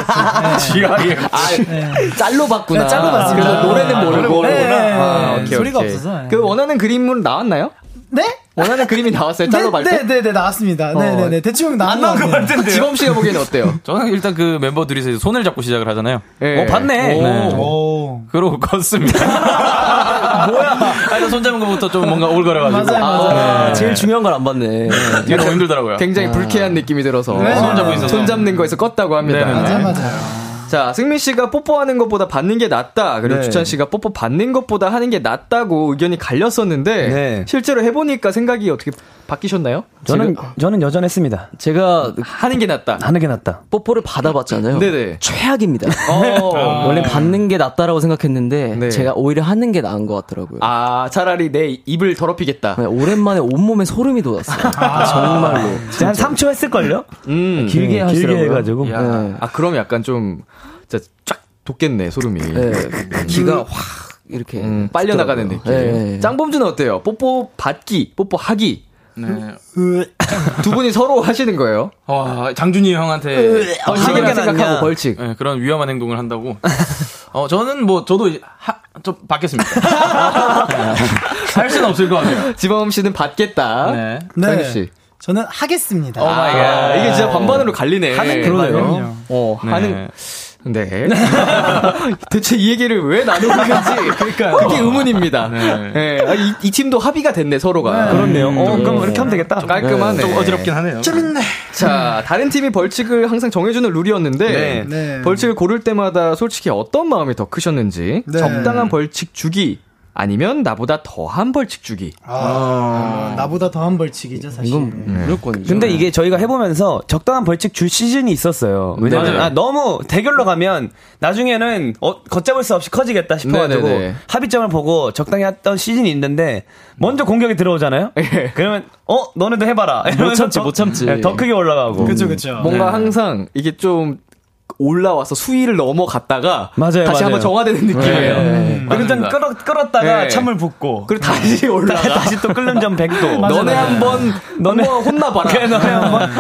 네. 아, 짤로 봤구나. 네, 짤로 봤습니다. 그래서 노래는 모르고. 네, 네, 아, 네. 오케이, 소리가 오케이. 없어서. 네. 그 원하는 그림은 나왔나요? 네? 원하는 그림이 나왔어요, 짤로 볼 때? 네, 네, 네, 나왔습니다. 네, 네, 네. 대충 나온 것 같아요. 지범 씨가 보기에는 어때요? (laughs) 저는 일단 그 멤버 들이서 이제 손을 잡고 시작을 하잖아요. 예. 어, 봤네. 네. 오. 그러고 걷습니다. (laughs) 뭐야? 아, 손 잡은 것부터 좀 뭔가 올거려가지고. 맞아요, 맞아요. 아, 제일 중요한 걸 안 봤네. 이게 너무 힘들더라고요. 굉장히 불쾌한 느낌이 들어서. 네. 손 잡고 있어서. 손 잡는 거에서 껐다고 합니다. 네, 네, 맞아요, 맞아요. 자, 승민 씨가 뽀뽀하는 것보다 받는 게 낫다. 그리고 네. 주찬 씨가 뽀뽀 받는 것보다 하는 게 낫다고 의견이 갈렸었는데 네. 실제로 해보니까 생각이 어떻게 바뀌셨나요? 저는, 저는 여전했습니다. 제가 하는 게 낫다. 하는 게 낫다. 뽀뽀를 받아봤잖아요. 네네. 최악입니다. 어. (laughs) 원래 받는 게 낫다라고 생각했는데 네. 제가 오히려 하는 게 나은 것 같더라고요. 아, 차라리 내 입을 더럽히겠다. 네, 오랜만에 온몸에 소름이 돋았어요. 정말로. 진짜 한 3초 했을걸요? 음. 길게 네, 하시더라고요. 길게 해가지고. 야. 네. 아, 그럼 약간 좀, 진짜 쫙 돋겠네, 소름이. 네, 기가 확 이렇게 음, 빨려 나가는 느낌. 네. 짱범주는 어때요? 뽀뽀 받기, 뽀뽀 하기. 네. (laughs) 두 분이 서로 하시는 거예요? 와, 장준이 형한테 벌칙이라 게 생각하고. 벌칙. 네, 그런 위험한 행동을 한다고. 어, 저는 뭐, 저도 이제 하, 좀 받겠습니다. (laughs) 할 수는 없을 것 같아요. 지범 씨는 받겠다. 네. 정유 씨. 저는 하겠습니다. Oh my god. 이게 진짜 반반으로 갈리네. 하는 그러네요. 어, 네. 하는. 네. (laughs) 대체 이 얘기를 왜 나누는 건지. 그러니까요. 그게 의문입니다. 네. 네. 아, 이, 이 팀도 합의가 됐네, 서로가. 그렇네요. 어, 음. 그럼 이렇게 하면 되겠다. 깔끔하네. 좀 어지럽긴 하네요. 재밌네. 자, 다른 팀이 벌칙을 항상 정해주는 룰이었는데, 네. 네. 벌칙을 고를 때마다 솔직히 어떤 마음이 더 크셨는지, 네. 적당한 벌칙 주기, 아니면 나보다 더한 벌칙 주기. 아, 나보다 더한 벌칙이죠, 사실. 이건 무조건이죠. 근데 이게 저희가 해보면서 적당한 벌칙 줄 시즌이 있었어요. 왜냐면. 아, 너무 대결로 가면 나중에는 어, 걷잡을 수 없이 커지겠다 싶어가지고 네네네. 합의점을 보고 적당히 했던 시즌이 있는데 먼저 공격이 들어오잖아요. 예. 그러면 어 너네도 해봐라. 못 참지 더- 못 참지. 네, 더 크게 올라가고. 그쵸, 그쵸. 뭔가 항상 이게 좀 올라와서 수위를 넘어갔다가 맞아요, 다시 맞아요. 한번 정화되는 느낌이에요. 음. 일단 맞습니다. 끌어, 끌었다가 네. 찬물 붓고. 그리고 다시 올라가. 다시 또 끓는 점 100도. (laughs) 너네 한번 너네 혼나봐라. 그래, 너네 한번.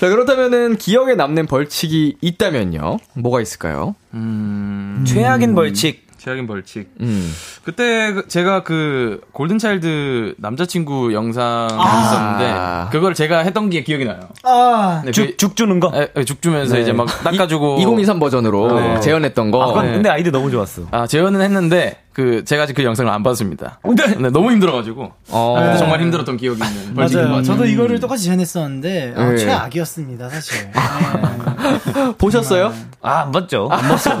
자 그렇다면은 기억에 남는 벌칙이 있다면요. 뭐가 있을까요? 음, 최악인 벌칙. 최악인 벌칙. 음. 그때 그- 제가 그 골든차일드 남자친구 영상 있었는데 그걸 제가 했던 게 기억이 나요. 아, 네, 죽, 죽 주는 거? 그- 에, 에, 죽 주면서 이제 막 닦아주고 2023 버전으로 네. 재현했던 거. 아, 그건 네. 근데 아이디 너무 좋았어. 아 재현은 했는데 그 제가 아직 그 영상을 안 봤습니다. 네, 너무 힘들어가지고 어. 아, 그때 정말 힘들었던 기억이 있는 맞아요. 같아요. 저도 이거를 똑같이 지원했었는데, 아, 네. 최악이었습니다, 사실. 네. (laughs) 보셨어요? 아, 안 봤죠. 안 봤어요.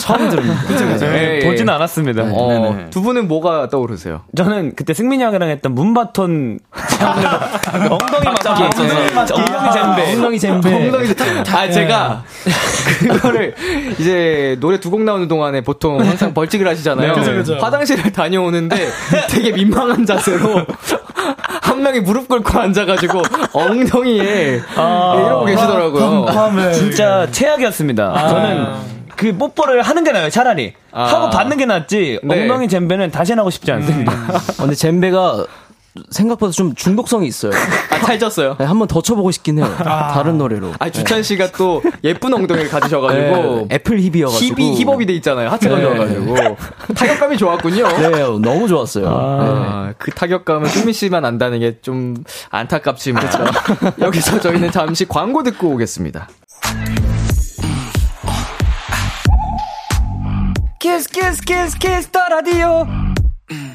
처음 들은 그죠, 그죠. 보지는 않았습니다. 어, 네네. 두 분은 뭐가 떠오르세요? 저는 그때 승민이 형이랑 했던 문바톤 (laughs) 엉덩이 맞기 엉덩이 맞기. 엉덩이 잼배 엉덩이 잼배. 아, 제가 그거를 이제 노래 두 곡 나오는 동안에 보통 항상 벌칙을 하시잖아요. 네, 그죠, 그죠. 화장실을 다녀오는데 (laughs) 되게 민망한 자세로 (laughs) 한 명이 무릎 꿇고 앉아가지고 엉덩이에 이러고 계시더라고요. 진짜 최악이었습니다. 저는 그 뽀뽀를 하는 게 나아요, 차라리. 아. 하고 받는 게 낫지, 네. 엉덩이 잼배는 다시 하고 싶지 않습니다. 어, (laughs) 근데 잼베가 생각보다 좀 중독성이 있어요. 아, 찰졌어요. 한번 더 쳐보고 싶긴 해요. 다른 노래로. 아, 주찬 씨가 또 예쁜 엉덩이를 가지셔가지고 네, 애플 힙이어가지고. 힙이 힙업이 돼 있잖아요. 하트가 좋아가지고 타격감이 좋았군요. 네, 너무 좋았어요. 아, 그 타격감은 승민 씨만 안다는 게 좀 안타깝지만 (laughs) 여기서 저희는 잠시 광고 듣고 오겠습니다. Kiss, kiss, kiss, Kiss the Radio.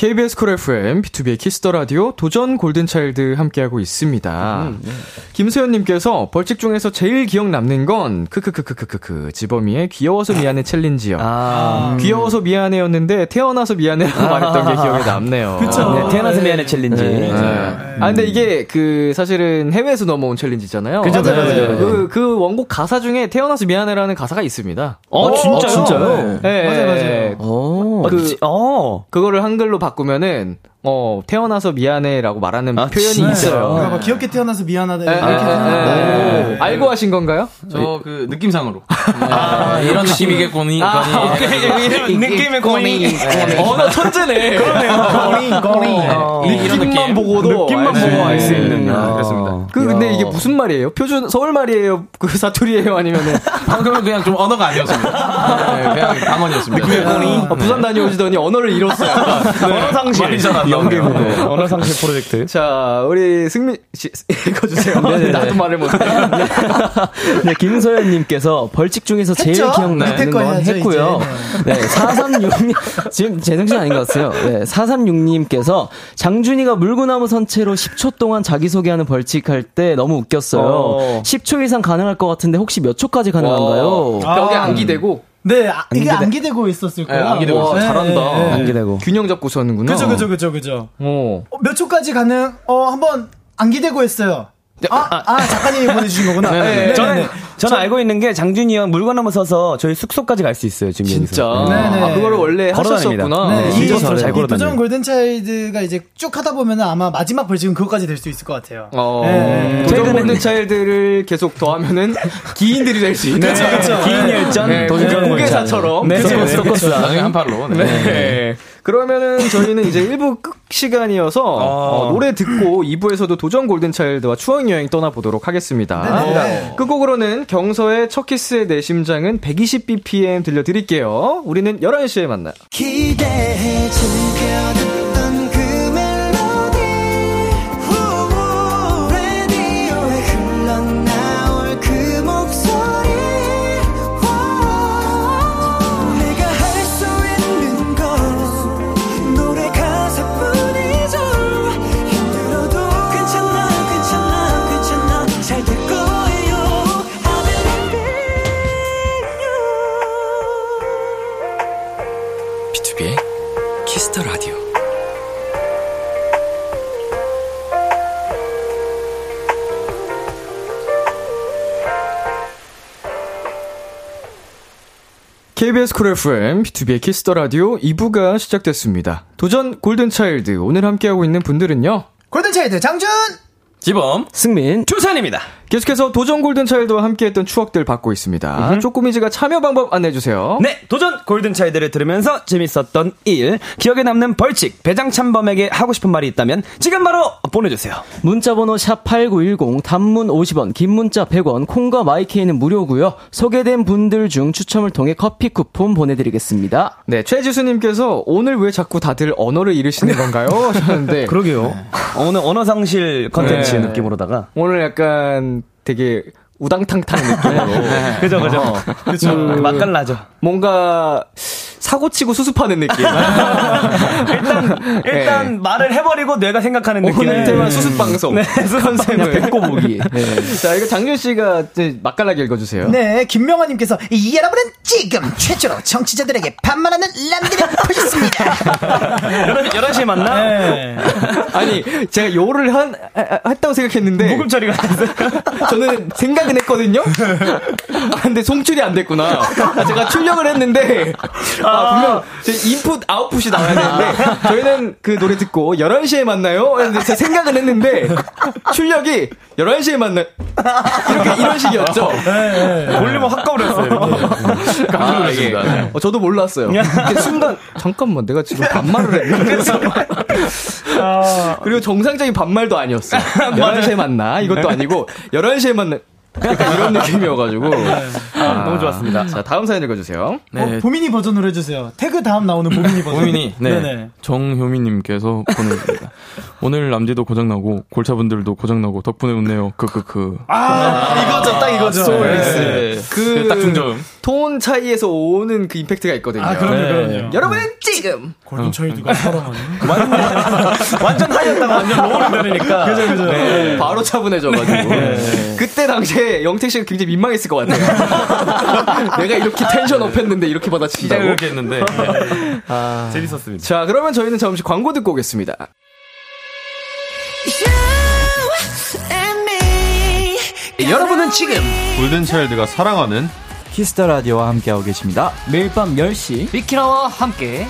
KBS 쿨 FM, 비투비의 Kiss the Radio, 도전 골든차일드 함께하고 있습니다. 음, 네. 김소연님께서 벌칙 중에서 제일 기억 남는 건, 크크크크크크크, 지범이의 귀여워서 미안해 챌린지요. 아. 귀여워서 미안해였는데, 태어나서 미안해라고 (laughs) 말했던 게 기억에 남네요. 그쵸. 네, 태어나서 미안해 챌린지. 네. 아, 근데 이게 그, 사실은 해외에서 넘어온 챌린지잖아요. 그죠, 네. 그죠, 그죠. 그, 그 원곡 가사 중에 태어나서 미안해라는 가사가 있습니다. 어, 진짜요? 진짜요? 네, 맞아요, 맞아요. 오. 그- 그, 어. 그거를 한글로 바꾸면은 어 태어나서 미안해라고 말하는 아, 표현이 진짜요? 있어요. 그러니까 막 귀엽게 태어나서 미안하다 에, 이렇게 에, 에, 생각하는데 에. 알고 하신 건가요? 저 그 느낌상으로. 네, 이런 느낌이겠거니. 아, 거니. 오케이. 느낌의 고니. 언어 천재네. 꼬리 꼬리 어, 이런 느낌만 느낌. 보고도 느낌만 알수 보고 알 수 있는. 아, 그렇습니다. 그 근데 이게 무슨 말이에요? 표준 서울 말이에요? 그 사투리예요? 아니면은 방금은 그냥 좀 언어가 아니었습니다. 네, 그냥 방언이었습니다. 어, 부산 다녀오시더니 언어를 잃었어요. 언어 상실. 말이 잘안 나오네요. 네. 언어 상실 프로젝트. (laughs) 자, 우리 승민 씨 읽어주세요. 나도 말을 못해. (laughs) 네, 김소연님께서 벌칙 중에서 제일 했죠? 기억나는 밑에 거건 해야죠, 했고요. 네, 436님, (laughs) 지금 제정신 아닌 것 같아요. 네, 436님께서 장준이가 물구나무 선체로 10초 동안 자기소개하는 벌칙 할 때 너무 웃겼어요. 어. 10초 이상 가능할 것 같은데 혹시 몇 초까지 가능한가요? 벽에 안기대고 네 아, 이게 안기대고 있었을 거예요 네, 안기대고 있어요. 잘한다. 안기대고. 균형 잡고 서는구나. 그죠 그죠 그죠 그죠 어. 어, 몇 초까지 가능 어 한번 안기대고 했어요 아, 아 작가님이 보내주신 거구나 네, 저는, 네, 네. 저는 알고 있는 게 장준이 형 물건나무 서서 저희 숙소까지 갈 수 있어요, 지금. 진짜. 여기서. 네네. 아, 그거를 원래. 하셨었구나. 네, 진짜. 잘이 걸어다녀요. 도전 골든차일드가 이제 쭉 하다 보면은 아마 마지막 벌칙은 그것까지 될 수 있을 것 같아요. 어, 네. 도전 골든차일드를 계속 더하면은 (laughs) 기인들이 될 수 있는. 그쵸, 그쵸. 기인 열전, 네, 도전 공개사처럼. 네, 그쵸, 네. 네. 나중에 한 팔로. 네. 네. 그러면은 저희는 이제 1부 끝 시간이어서 어, 노래 듣고 2부에서도 도전 골든차일드와 추억 여행 떠나보도록 하겠습니다. 네. 끝곡으로는 경서의 첫 키스의 내 심장은 120bpm 들려드릴게요. 우리는 11시에 만나요. 기대해 KBS 쿨 FM, 비투비의 Kiss the Radio 2부가 시작됐습니다. 도전 골든차일드, 오늘 함께하고 있는 분들은요. 골든차일드 장준 지범. 승민. 주찬입니다. 계속해서 도전 골든차일드와 함께했던 추억들 받고 있습니다. 쪼꼬미즈가 참여 방법 안내해주세요. 네, 도전 골든차일드를 들으면서 재밌었던 일, 기억에 남는 벌칙, 배장 참범에게 하고 싶은 말이 있다면 지금 바로 보내주세요. 문자번호 샵8910 단문 50원 긴 문자 100원 콩과 마이케이는 무료고요 소개된 분들 중 추첨을 통해 커피 쿠폰 보내드리겠습니다 네, 최지수님께서 오늘 왜 자꾸 다들 언어를 잃으시는 건가요? 하셨는데. (laughs) 그러게요. 오늘 언어상실 컨텐츠 네. 느낌으로다가. 오늘 약간 되게 우당탕탕 느낌으로. (laughs) 그죠, 그죠. 그죠. 맛깔나죠. 뭔가 사고치고 수습하는 느낌. (laughs) 일단, 일단 말을 해버리고 뇌가 생각하는 느낌. 오늘 테마 수습 방송. 네, 수습 컨셉을. 뱉고 보기 (laughs) 자, 이거 장준 씨가 맛깔나게 읽어주세요. 네 김명환님께서 이 여러분은 지금 최초로 청취자들에게 반말하는 람디를 (laughs) 보셨습니다 11시에 만나? 네. 아니, 제가 요를 한, 아, 아, 했다고 생각했는데. 녹음 처리가 됐어요. 저는 생각은 했거든요? 아, 근데 송출이 안 됐구나. 아, 제가 출력을 했는데, 아, 분명, 제 인풋, 아웃풋이 나와야 되는데, 저희는 그 노래 듣고, 11시에 만나요? 제가 생각은 했는데, 출력이 11시에 만나요. 이렇게, 이런 식이었죠. 볼륨을 확 가버렸어요. 아, 이게. 놀랐습니다. 어, 저도 몰랐어요. 순간, 잠깐만, 내가 지금 반말을 했는데. 그리고 정상적인 반말도 아니었어. 11시에 (laughs) 만나. 이것도 아니고, 11시에 만나. 약간 이런 (laughs) 느낌이어가지고. 너무 좋았습니다. 자, 다음 사연 읽어주세요. 네. 어, 보민이 버전으로 해주세요. 태그 다음 나오는 보민이 버전. 고민이 (laughs) 네. 네네. 정효민님께서 보내줍니다. (laughs) 오늘 남디도 고장나고 골차분들도 고장나고 덕분에 웃네요. 크크크. 아, 이거죠, 딱 이거죠. 네. 그딱 중점. 톤 차이에서 오는 그 임팩트가 있거든요. 아, 그럼요, 그럼요. 여러분은 지금 골든 차일드가 사랑하는. 완전 high였다가 완전 low를 내리니까. 그죠, 그죠. 네, 바로 차분해져가지고 그때 당시에 영택 씨가 굉장히 민망했을 것 같아요. (laughs) 내가 이렇게 텐션 up했는데 이렇게 받아친다고. 그렇게 했는데. (laughs) 아. 재밌었습니다. 자, 그러면 저희는 잠시 광고 듣고 오겠습니다. 여러분은 지금 골든차일드가 사랑하는 키스 더 라디오와 함께하고 계십니다. 매일 밤 10시 비키라와 함께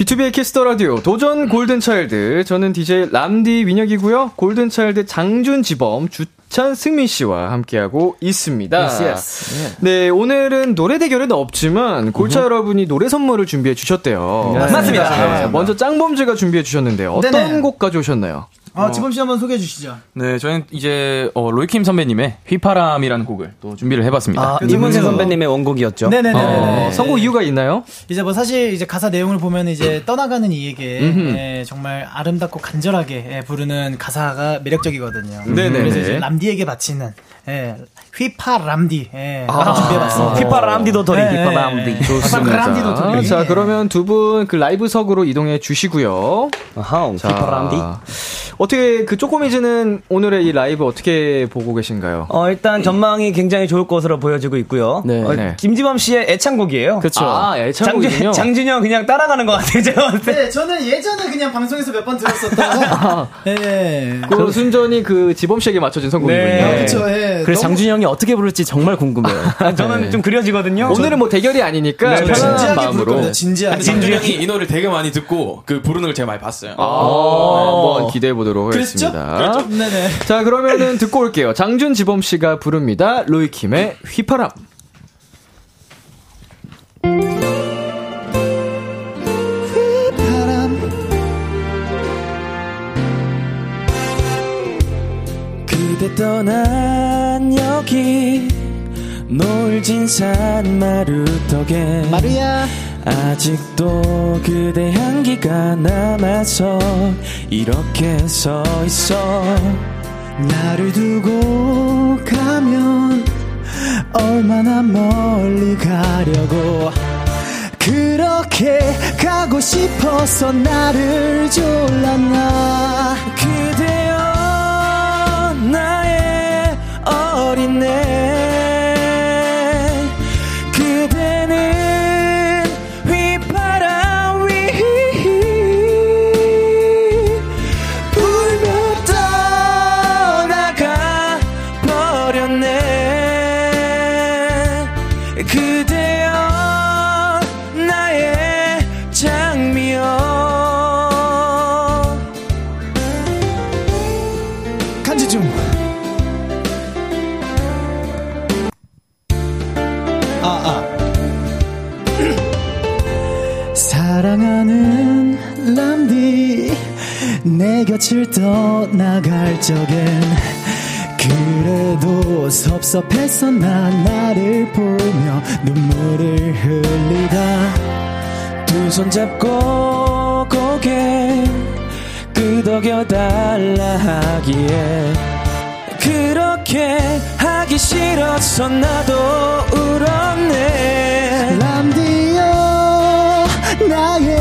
BTOB의 키스 더 라디오 도전 골든 차일드 저는 DJ 람디 민혁이고요. 골든 차일드 장준 지범 주찬 승민 씨와 함께하고 있습니다. Yes, yes. 네 오늘은 노래 대결은 없지만 골차 여러분이 노래 선물을 준비해 주셨대요. 맞습니다. 네, 먼저 짱범즈가 준비해 주셨는데요. 어떤 네네. 곡 가져오셨나요? 아, 지범 씨 한번 소개해 주시죠. 네, 저희는 이제 어, 로이킴 선배님의 휘파람이라는 곡을 또 준비를 해봤습니다. 아, 그래서 이문세 선배님의 원곡이었죠. 네네네. 어, 선곡 이유가 있나요? 이제 뭐 사실 이제 가사 내용을 보면 이제 떠나가는 이에게 예, 정말 아름답고 간절하게 예, 부르는 가사가 매력적이거든요. 네네네. 그래서 이제 람디에게 바치는 예, 휘파 람디 예, 아. 준비해봤습니다. 휘파 람디 도토리, 네, 휘파 네. 람디. 좋습니다. 람디 도토리. 자 그러면 두 분 그 라이브석으로 이동해 주시고요. 아하, 자, 휘파 람디. 어떻게 그 쪼꼬미즈는 오늘의 이 라이브 어떻게 보고 계신가요? 어, 일단 전망이 굉장히 좋을 것으로 보여지고 있고요. 네. 어, 네. 김지범 씨의 애창곡이에요. 그쵸. 아, 애창곡이군요. 장준, 장준영 그냥 따라가는 것 같아요, 제가 봤을 때. 네, 저는 예전에 그냥 방송에서 몇 번 들었었다가 예. (laughs) 그 순전히 그 지범 씨에게 맞춰진 선곡이군요. 네. 그렇죠. 예. 그래서 너무- 장준이 형이 어떻게 부를지 정말 궁금해요. (laughs) 아, 저는 좀 그려지거든요. 오늘은 뭐 대결이 아니니까 저 편안한 마음으로. 진지하게. 진준형이 이 노래를 되게 많이 듣고 그 부르는 걸 제가 많이 봤어요. 아, 한번 기대해 보도록? 하겠습니다. 네네. 자, 그러면은 듣고 올게요. 장준 지범 씨가 부릅니다. 로이킴의 휘파람. 그대 떠난 여기 노을진 산 마루턱에 마루야. 아직도 그대 향기가 남아서 이렇게 서 있어. 나를 두고 가면 얼마나 멀리 가려고. 그렇게 가고 싶어서 나를 졸랐나. 그대 어린애 곁을 떠나갈 적엔 그래도 섭섭해서 난 나를 보며 눈물을 흘리다. 두 손 잡고 고개 끄덕여 달라 하기에 그렇게 하기 싫어서 나도 울었네. 람디여 나의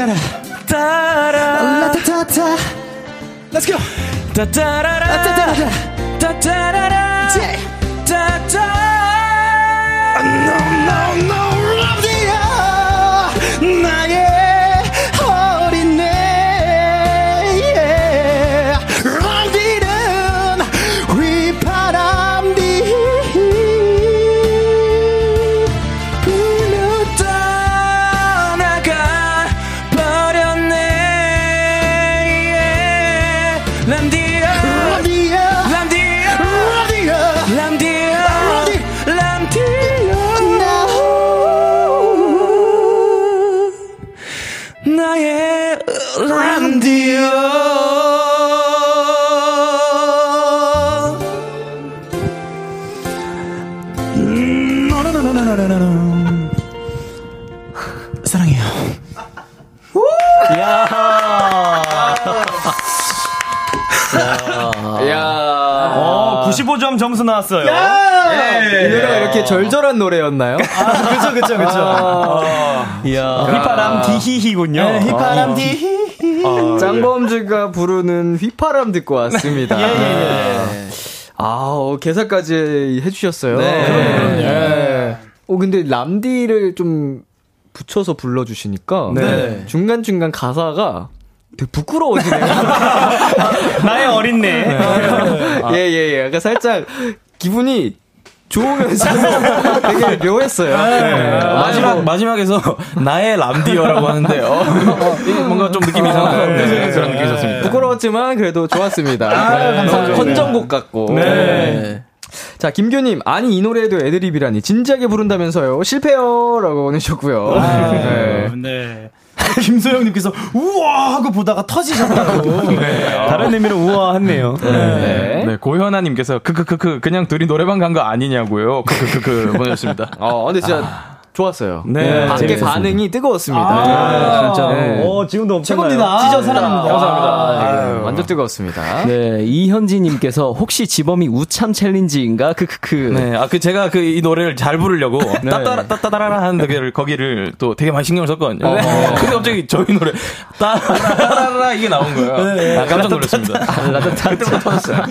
따따라 따라 라타타타 Let's go. 따따라라 따따라라 나왔어요. 이 노래가 이렇게 절절한 노래였나요? 그쵸, 그쵸, 그쵸. 이야. 휘파람 디히히군요. 네, 휘파람 디. 짱범주가 부르는 휘파람 듣고 왔습니다. 네. 아, 어, 개사까지 해주셨어요. 네. 예. 어, 근데 람디를 좀 붙여서 불러주시니까 네. 중간중간 가사가 되게 부끄러워지네요. (laughs) 나의 어린네. 예, 예, 예. 약간 살짝 기분이 좋으면서 (laughs) 되게 묘했어요. 네. 마지막 마지막에서 (laughs) 나의 람디어라고 하는데 어, 뭔가 좀 느낌이 이상한 네, 그런 느낌이 있었습니다. 부끄러웠지만 그래도 좋았습니다. 감사합니다. 헌정곡 같고. 네. 자, 김규님, 아니, 이 노래에도 애드립이라니. 진지하게 부른다면서요. 실패요. 라고 보내셨고요. 네. 네. (laughs) 김소영님께서 우와 하고 보다가 터지셨다고. (laughs) 다른 의미로 우아하네요. 네. 네, 고현아님께서 크크크크 그냥 둘이 노래방 간 거 아니냐고요. 크크크크 보내셨습니다. 어, 근데 진짜 좋았어요. 네, 밖에 재밌었습니다. 반응이 뜨거웠습니다. 아, 진짜. 네. 어, 지금도. 최고입니다. 찢어 사랑합니다. 감사합니다. 네, 완전 뜨거웠습니다. 네, 이현지님께서 혹시 지범이 우참 챌린지인가? 크크크. 네, 아, 그 제가 그 이 노래를 잘 부르려고 따따라 따따라라 하는 거기를 거기를 또 되게 많이 신경을 썼거든요. 근데 갑자기 저희 노래 따라라라 이게 나온 거예요. 아, 깜짝 놀랐습니다. 그때부터 터졌어요.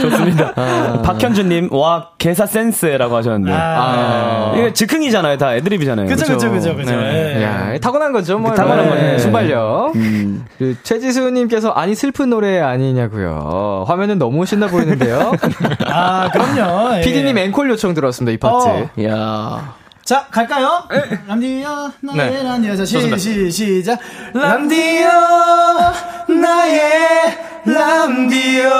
좋습니다. 박현주님, 와, 개사 센스라고 하셨는데. 아. 이게 즉흥이잖아요. 다 애드립이잖아요. 그죠, 그죠, 그죠, 그죠. 예. 야, 타고난 거죠, 뭐. 타고난 네, 거네. 순발력. 그, 최지수님께서, 아니, 슬픈 노래 아니냐고요. 화면은 너무 신나 보이는데요. (laughs) 아, 그럼요. 예. PD님 앵콜 요청 들었습니다, 이 파트. 어. 야 자, 갈까요? 람디어, 나의 네. 람디어. 자, 시, 좋습니다. 시, 시작. 람디어, 나의 람디어.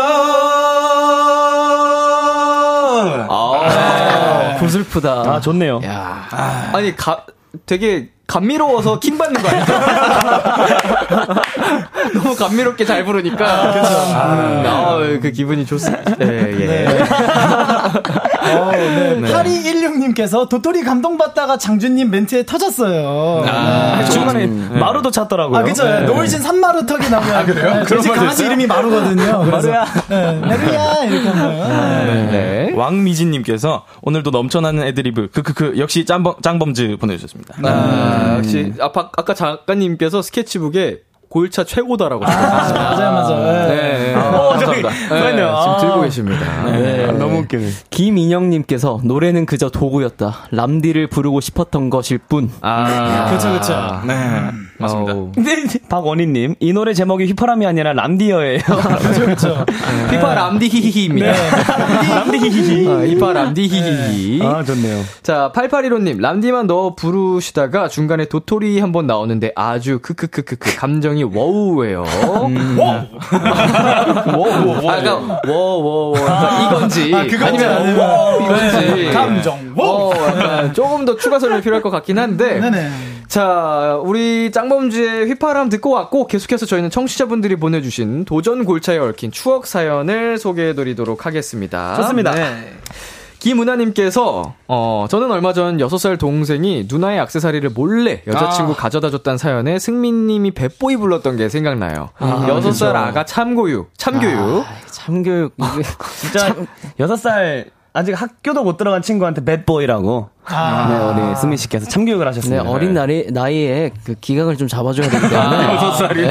슬프다. 아, 좋네요. 야 아 니, 가, 되게 감미로워서 킹 받는 거 아니야? (laughs) 너무 감미롭게 잘 부르니까. 그죠. 아, 그 기분이 좋습니다. 예, 예. 어, 네. (laughs) 8216님께서 도토리 감동받다가 장준님 멘트에 터졌어요. 아, 중간에 마루도 찾더라고요. 아, 그쵸. 네. 노을진 산마루 턱이 나오면. 아, 그래요? 그런 강아지 있어요? 이름이 마루거든요. (laughs) 마루야. 네, 마루야. 이렇게 하면. 네. 왕미진님께서 오늘도 넘쳐나는 애드리브 크크크 역시 짱범 짱범즈 보내주셨습니다. 아, 역시, 아까, 아까 작가님께서 스케치북에 골차 최고다라고. 맞아요, 맞아요. 네. 네. 어, 저기, 그러네요. 지금 아. 들고 계십니다. 네. 너무 웃기네. 김인영님께서 노래는 그저 도구였다. 람디를 부르고 싶었던 것일 뿐. 아, 그쵸, 그쵸. 네, 맞습니다. 아우. 근데 박원희님, 이 노래 제목이 휘파람이 아니라 람디어예요. (laughs) 그쵸, 그쵸. 피파 람디 히히히입니다. 람디 히히히. 아, 피파 람디 히히히. 아, 좋네요. 자, 8815님, 람디만 넣어 부르시다가 중간에 도토리 한번 나오는데 아주 크크크크크 감정이 워우예요. 워우. (laughs) 아까 워워워 이건지 아, 그건지 아니면 아니면 워우 이건지 네. 감정, 워우. 워 약간 조금 더 추가 설명이 필요할 것 같긴 한데 네네. 자, 우리 짱범즈의 휘파람 듣고 왔고 계속해서 저희는 청취자분들이 보내주신 도전 골차에 얽힌 추억 사연을 소개해드리도록 하겠습니다. 좋습니다. 네. 김은하님께서 어 저는 얼마 전 6살 동생이 누나의 악세사리를 몰래 여자친구 가져다 줬다는 사연에 승민님이 배보이 불렀던 게 생각나요. 여섯 살 아가 참고육, 참교육. 참교육. (laughs) 이게 진짜, 여섯 살 아직 학교도 못 들어간 친구한테 배보이라고. 아. 네, 우리 승민 씨께서 참교육을 네, 하셨습니다. 어린 나이, 나이에 그 기강을 좀 잡아줘야 되기 때문에. 아, 여섯 살인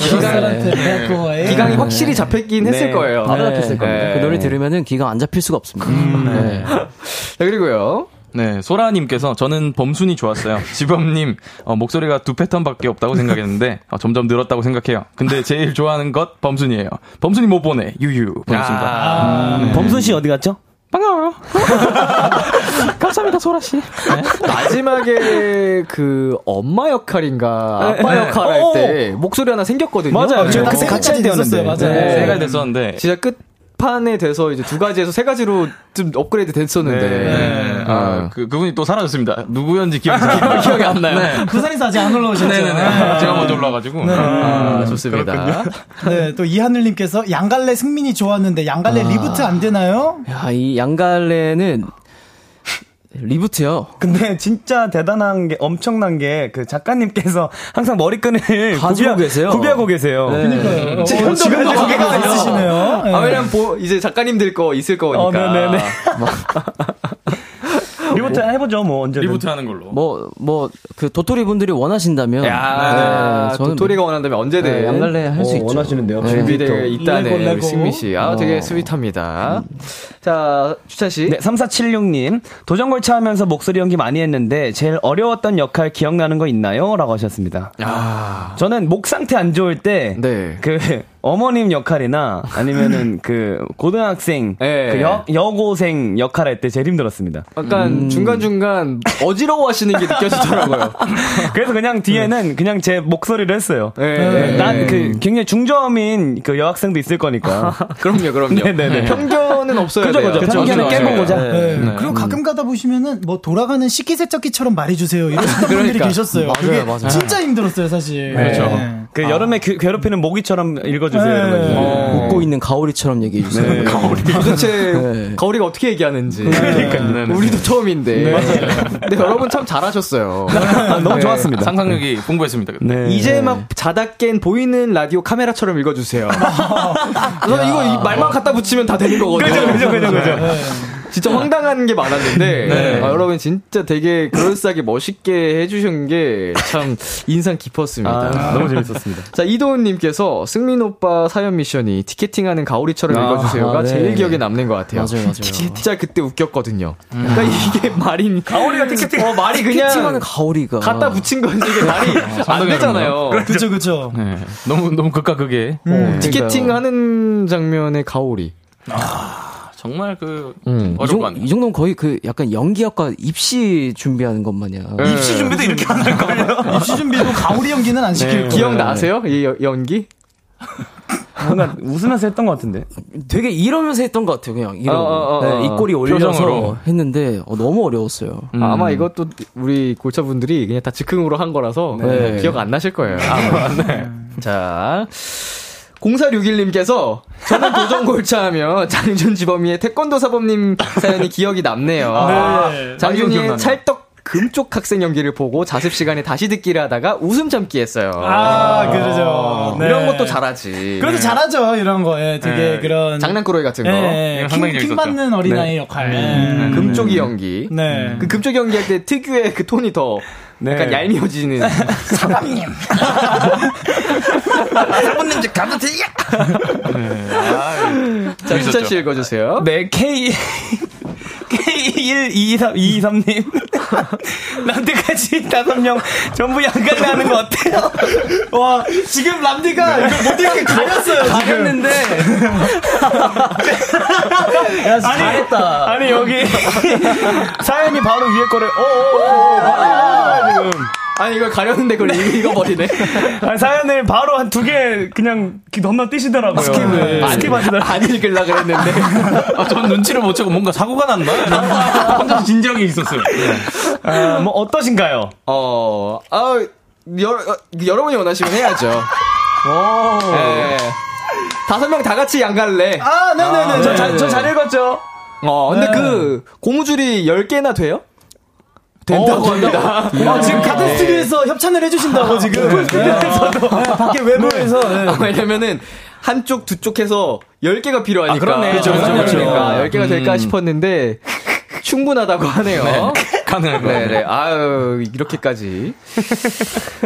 기강한테 배고에. 기강이 확실히 잡혔긴 했을 네. 거예요. 바로 잡혔을 겁니다. 네. 그 노래 들으면은 기강 안 잡힐 수가 없습니다. 네. 자, 그리고요. 네, 소라님께서 저는 범순이 좋았어요. (laughs) 지범님 어, 목소리가 두 패턴밖에 없다고 생각했는데 어, 점점 늘었다고 생각해요. 근데 제일 좋아하는 것 범순이에요. 범순이 못 보내 유유 보냈습니다. 음, 범순 씨 어디 갔죠? 반가워요. (laughs) 감사합니다 소라 씨. 마지막에 그 엄마 역할인가 아빠 네. 역할 어, 할때 목소리 하나 생겼거든요. 맞아요. 네. 지금 딱 같이 할 때였는데. 맞아요. 네. 세가 됐었는데 진짜 끝 판에 돼서 이제 두 가지에서 세 가지로 좀 업그레이드 됐었는데. 네. 아, 아, 그, 그분이 또 사라졌습니다. 누구였는지 기억이, 기억이 안 나요. 네. 부산에서 아직 안 올라오셨죠? 네네네. 제가 먼저 올라와가지고. 아, 좋습니다. (laughs) 네, 또 이하늘님께서 양갈래 승민이 좋았는데 양갈래 아. reboot 안 되나요? 야, 이 양갈래는 reboot요. 근데 (laughs) 진짜 대단한 게 엄청난 게 그 작가님께서 항상 머리끈을 가지고 구비하- 계세요. 구비하고 계세요. 네. 그러니까요. 지금도 어, 지금도 가지고. 있으시네요. 네. 아, 왜냐면 보, 이제 작가님들 거 있을 거니까. 어, 네네네. (laughs) (laughs) reboot 해보죠, 뭐 언제. reboot 하는 걸로. 뭐, 뭐, 그 도토리 분들이 원하신다면. 야, 네, 저는 도토리가 원한다면 언제든. 네, 양갈래 할수 어, 있죠. 원하시는데요. 네. 준비되어 let's go, 있다네, 승민 씨. 아, 되게 스윗합니다. 자, 주찬 씨. 네, 3476님. 도전골차 하면서 목소리 연기 많이 했는데, 제일 어려웠던 역할 기억나는 거 있나요? 라고 하셨습니다. 아, 저는 목 상태 안 좋을 때, 네. 그, (laughs) 어머님 역할이나, 아니면은 그, 고등학생, 네. 그 여, 여고생 역할 할 때 제일 힘들었습니다. 약간 중간중간 어지러워 하시는 게 느껴지더라고요. (laughs) 그래서 그냥 뒤에는 그냥 제 목소리를 했어요. 네. 난 그, 굉장히 중저음인 그 여학생도 있을 거니까. (laughs) 그럼요, 그럼요. 네네네. 편견은 없어야 편견을 그죠. 깨보고자. 네. 네. 그리고 가끔 가다 보시면은 뭐 돌아가는 식기세척기처럼 말해주세요 이러시는 (laughs) 분들이 그러니까. 계셨어요. 맞아요, 그게 맞아요. 진짜 힘들었어요 사실. 그렇죠. 네. 그 여름에 괴- 괴롭히는 모기처럼 읽어주세요. 네. 이런 거. 웃고 있는 가오리처럼 얘기해주세요. (laughs) 도대체 네. 가오리가 어떻게 얘기하는지. 그러니까요. 우리도 처음인데. 근데 여러분 참 잘하셨어요. (laughs) 아, 너무 네. 좋았습니다. 상상력이 풍부했습니다. 네. 이제 막 자다 깬 보이는 라디오 카메라처럼 읽어주세요. 저는 이거 이 말만 갖다 붙이면 다 되는 거거든요. 그죠, 그죠, 그죠, 그죠. 진짜 황당한 게 많았는데 (laughs) 아, 여러분 진짜 되게 그럴싸하게 멋있게 해주신 게 참 인상 깊었습니다. 아, 너무 재밌었습니다. 자 이도훈님께서 승민 오빠 사연 미션이 티켓팅하는 가오리처럼 아, 읽어주세요가 아, 네. 제일 기억에 남는 것 같아요. 맞아요, 맞아요. 진짜 그때 웃겼거든요. 그러니까 이게 말이 가오리가 (laughs) 티켓팅 어 말이 티켓팅하는 그냥 가오리가. 갖다 붙인 건지 이게 말이 안 되잖아요. 그렇죠 그렇죠. 네. 너무, 너무 극과 극에. 어, 티켓팅 하는 장면의 가오리. 정말 그, 음. 이, 어려운? 이 정도면 거의 그 약간 연기학과 입시 준비하는 것 마냥. 입시 준비도 이렇게 하는 거예요. (laughs) 입시 준비도 가오리 연기는 안 시킬 거예요. 기억나세요? 이 여- 연기? 뭔가 웃으면서 했던 것 같은데. 되게 이러면서 했던 것 같아요, 그냥. 이러고. 어, 어, 어, 네, 어. 입꼬리 올려서 표정으로. 했는데 어, 너무 어려웠어요. 아마 이것도 우리 골차분들이 그냥 다 즉흥으로 한 거라서 네. 기억 안 나실 거예요. 자. 0461님께서 저는 도전골차 하면 (laughs) 장준지범이의 태권도 사범님 사연이 기억이 남네요. 네. 아, 이건 장준이의. 찰떡 금쪽 학생 연기를 보고 자습 시간에 다시 듣기를 하다가 웃음 참기 했어요. 아 그러죠. 네. 이런 것도 잘하지. 그래도 잘하죠 이런 거. 예, 되게 네. 그런 장난꾸러기 같은 거. 예, 킹, 상당히 킹 재밌었죠. 받는 어린아이 역할. 예. 금쪽이 연기. 네. 그 금쪽이 연기할 때 특유의 그 톤이 더 약간 얄미워지는. 사방님. 사모님 집 가도 되냐? 자, 추천 씨 읽어주세요. 네, K, K12323님. 남들까지 다섯 명 전부 양갈래 하는 거 어때요? 와 지금 람디가 이거 못 이렇게 가렸어요. 지금. 가렸는데. 야, 잘했다. 아니, 여기 사연이 바로 위에 거를, 어어어어. 지금. 아니, 이걸 가렸는데 그걸 읽- 읽어버리네. (laughs) 아니, 사연을 바로 한 두 개 그냥 건너뛰시더라고요. skip을. 네, skip 하시더라고요. 안 읽으려 그랬는데. 아, 전 눈치를 못 채고 뭔가 사고가 났나? 혼자서 진지하게 있었어요. 네. 아, 뭐 어떠신가요? 어, 아, 여러, 어, 여러분이 원하시면 해야죠. 네. 다섯 명 다 같이 양갈래. 아 네네네. 저, 자- 저잘 읽었죠? 어, 근데 네. 그, 고무줄이 10개나 돼요? 된다고 합니다. 아, 지금 같은 스튜디오에서 협찬을 해주신다고 지금. 스튜디오에서도 밖에 외부에서. 네. 아, 왜냐면은, 한쪽, 두 쪽 해서 10개가 필요하니까. 아, 그렇네. 그렇죠, 그렇죠, 그렇죠. 그렇죠. 10개가 될까 싶었는데, 충분하다고 하네요. 가능할 것 네네. 아유, 이렇게까지.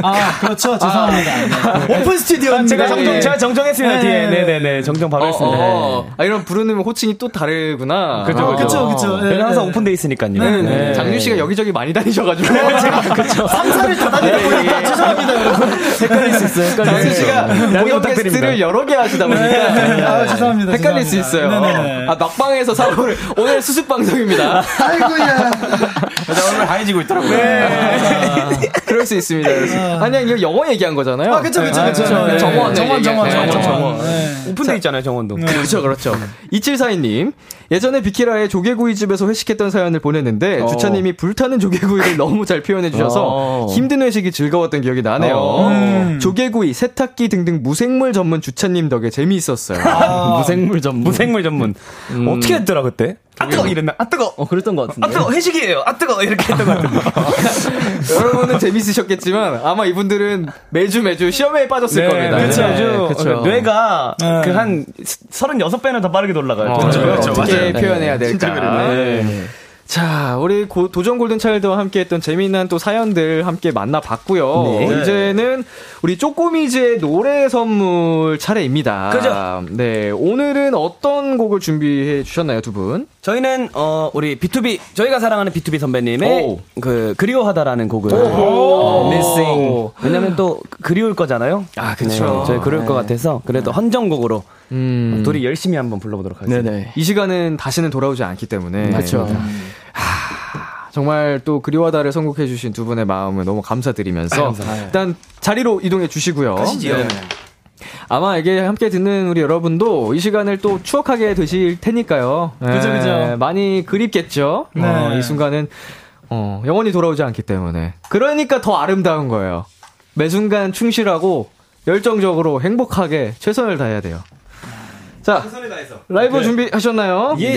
아 그렇죠. 죄송합니다. 네. 오픈 스튜디오입니다. 제가 정정, 네. 제가 정정했습니다, 네. 뒤에. 네네네. 정정 바로 어, 했습니다. 어, 아, 이런 부르는 호칭이 또 다르구나. 그죠, 어. 그쵸, 그쵸. 네, 저희는 항상 네. 오픈돼 있으니까요. 네, 네. 장준 씨가 여기저기 많이 다니셔가지고. 제가 그쵸. 상사를 다 다니고 있다. 죄송합니다, 여러분. 헷갈릴 수 있어요. 정수 씨가 부탁드립니다. 게스트를 여러 개 하시다 보니까 아, 죄송합니다. 헷갈릴 수 있어요. 죄송합니다. 아, 막방에서 사고를 오늘 수습 방송입니다. 아이고야. 얼굴 하얘지고 있더라고요. (laughs) 그럴 수 있습니다. 그럴 수- 아니, 이거 영어 얘기한 거잖아요. 아, 그쵸, 그쵸, 아, 그쵸. 그쵸. 네. 정원, 정원, 정원, 네, 정원, 정원. 네. 오픈돼 있잖아요, 정원도. 그렇죠, 그렇죠. 2742님. 예전에 비키라의 조개구이집에서 회식했던 사연을 보냈는데, 어. 주차님이 불타는 조개구이를 너무 잘 표현해 주셔서 어. 힘든 회식이 즐거웠던 기억이 나네요. 어. 조개구이, 세탁기 등등 무생물 전문 주차님 덕에 재미있었어요. (laughs) 무생물 전문. 무생물 전문. 어떻게 했더라, 그때? 아, 뜨거! 이랬나? 아, 뜨거! 어, 그랬던 것 같은데. 아, 뜨거! 회식이에요! 아, 뜨거! 이렇게 했던 것 같은데. (laughs) 여러분은 재밌으셨겠지만, 아마 이분들은 매주 매주 시험에 빠졌을 겁니다. 그렇죠. 네, 아주 그쵸. 뇌가 네. 그한 36배는 더 빠르게 돌아가요. 그렇죠. 그렇죠. 어떻게 맞아요. 표현해야 될까? 진짜 그러네. 네. 자, 우리 고- 도전 골든차일드와 함께 했던 재미난 또 사연들 함께 만나봤고요. 네. 이제는 우리 쪼꼬미즈의 노래 선물 차례입니다. 그죠. 네, 오늘은 어떤 곡을 준비해 주셨나요, 두 분? 저희는 어 우리 B2B 저희가 사랑하는 B2B 선배님의 오. 그 그리워하다라는 곡을 오. Missing 왜냐면 또 그리울 거잖아요. 아, 그쵸. 저희 그리울 것 같아서 그래도 헌정곡으로 음. 둘이 열심히 한번 불러보도록 하겠습니다. 네네. 이 시간은 다시는 돌아오지 않기 때문에. 그렇죠. 정말 또 그리워다를 선곡해 주신 두 분의 마음을 너무 감사드리면서 감사합니다. 일단 자리로 이동해 주시고요. 가시지요. 네. 아마 이게 함께 듣는 우리 여러분도 이 시간을 또 추억하게 되실 테니까요. 그죠, 그죠. 네, 많이 그립겠죠. 네. 어, 이 순간은 어, 영원히 돌아오지 않기 때문에. 그러니까 더 아름다운 거예요. 매 순간 충실하고 열정적으로 행복하게 최선을 다해야 돼요. 자, 라이브 준비하셨나요? 예.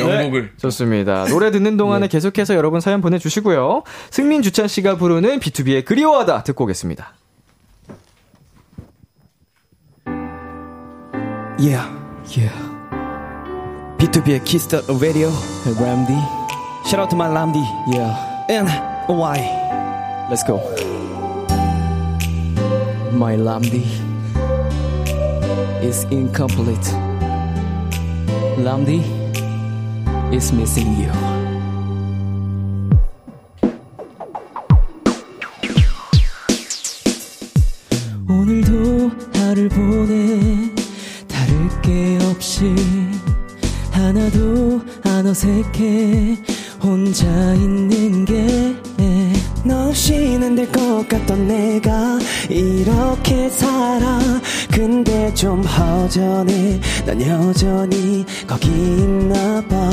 좋습니다. 노래 듣는 동안에 계속해서 여러분 사연 보내주시고요. 승민 주찬 씨가 부르는 B2B의 그리워하다 듣고 오겠습니다. Yeah. Yeah. B2B의 Kiss the Radio. Ramdi. Shout out to my Lamdi Yeah. and Y. Let's go. My Lamdi is incomplete. Lamdi is missing you. 오늘도 하루 보내 다를 게 없이 하나도 안 어색해. 혼자 있는 게 너 없이는 안될것 같던 내가 이렇게 살아. 근데 좀 허전해. 난 여전히 거기 있나 봐.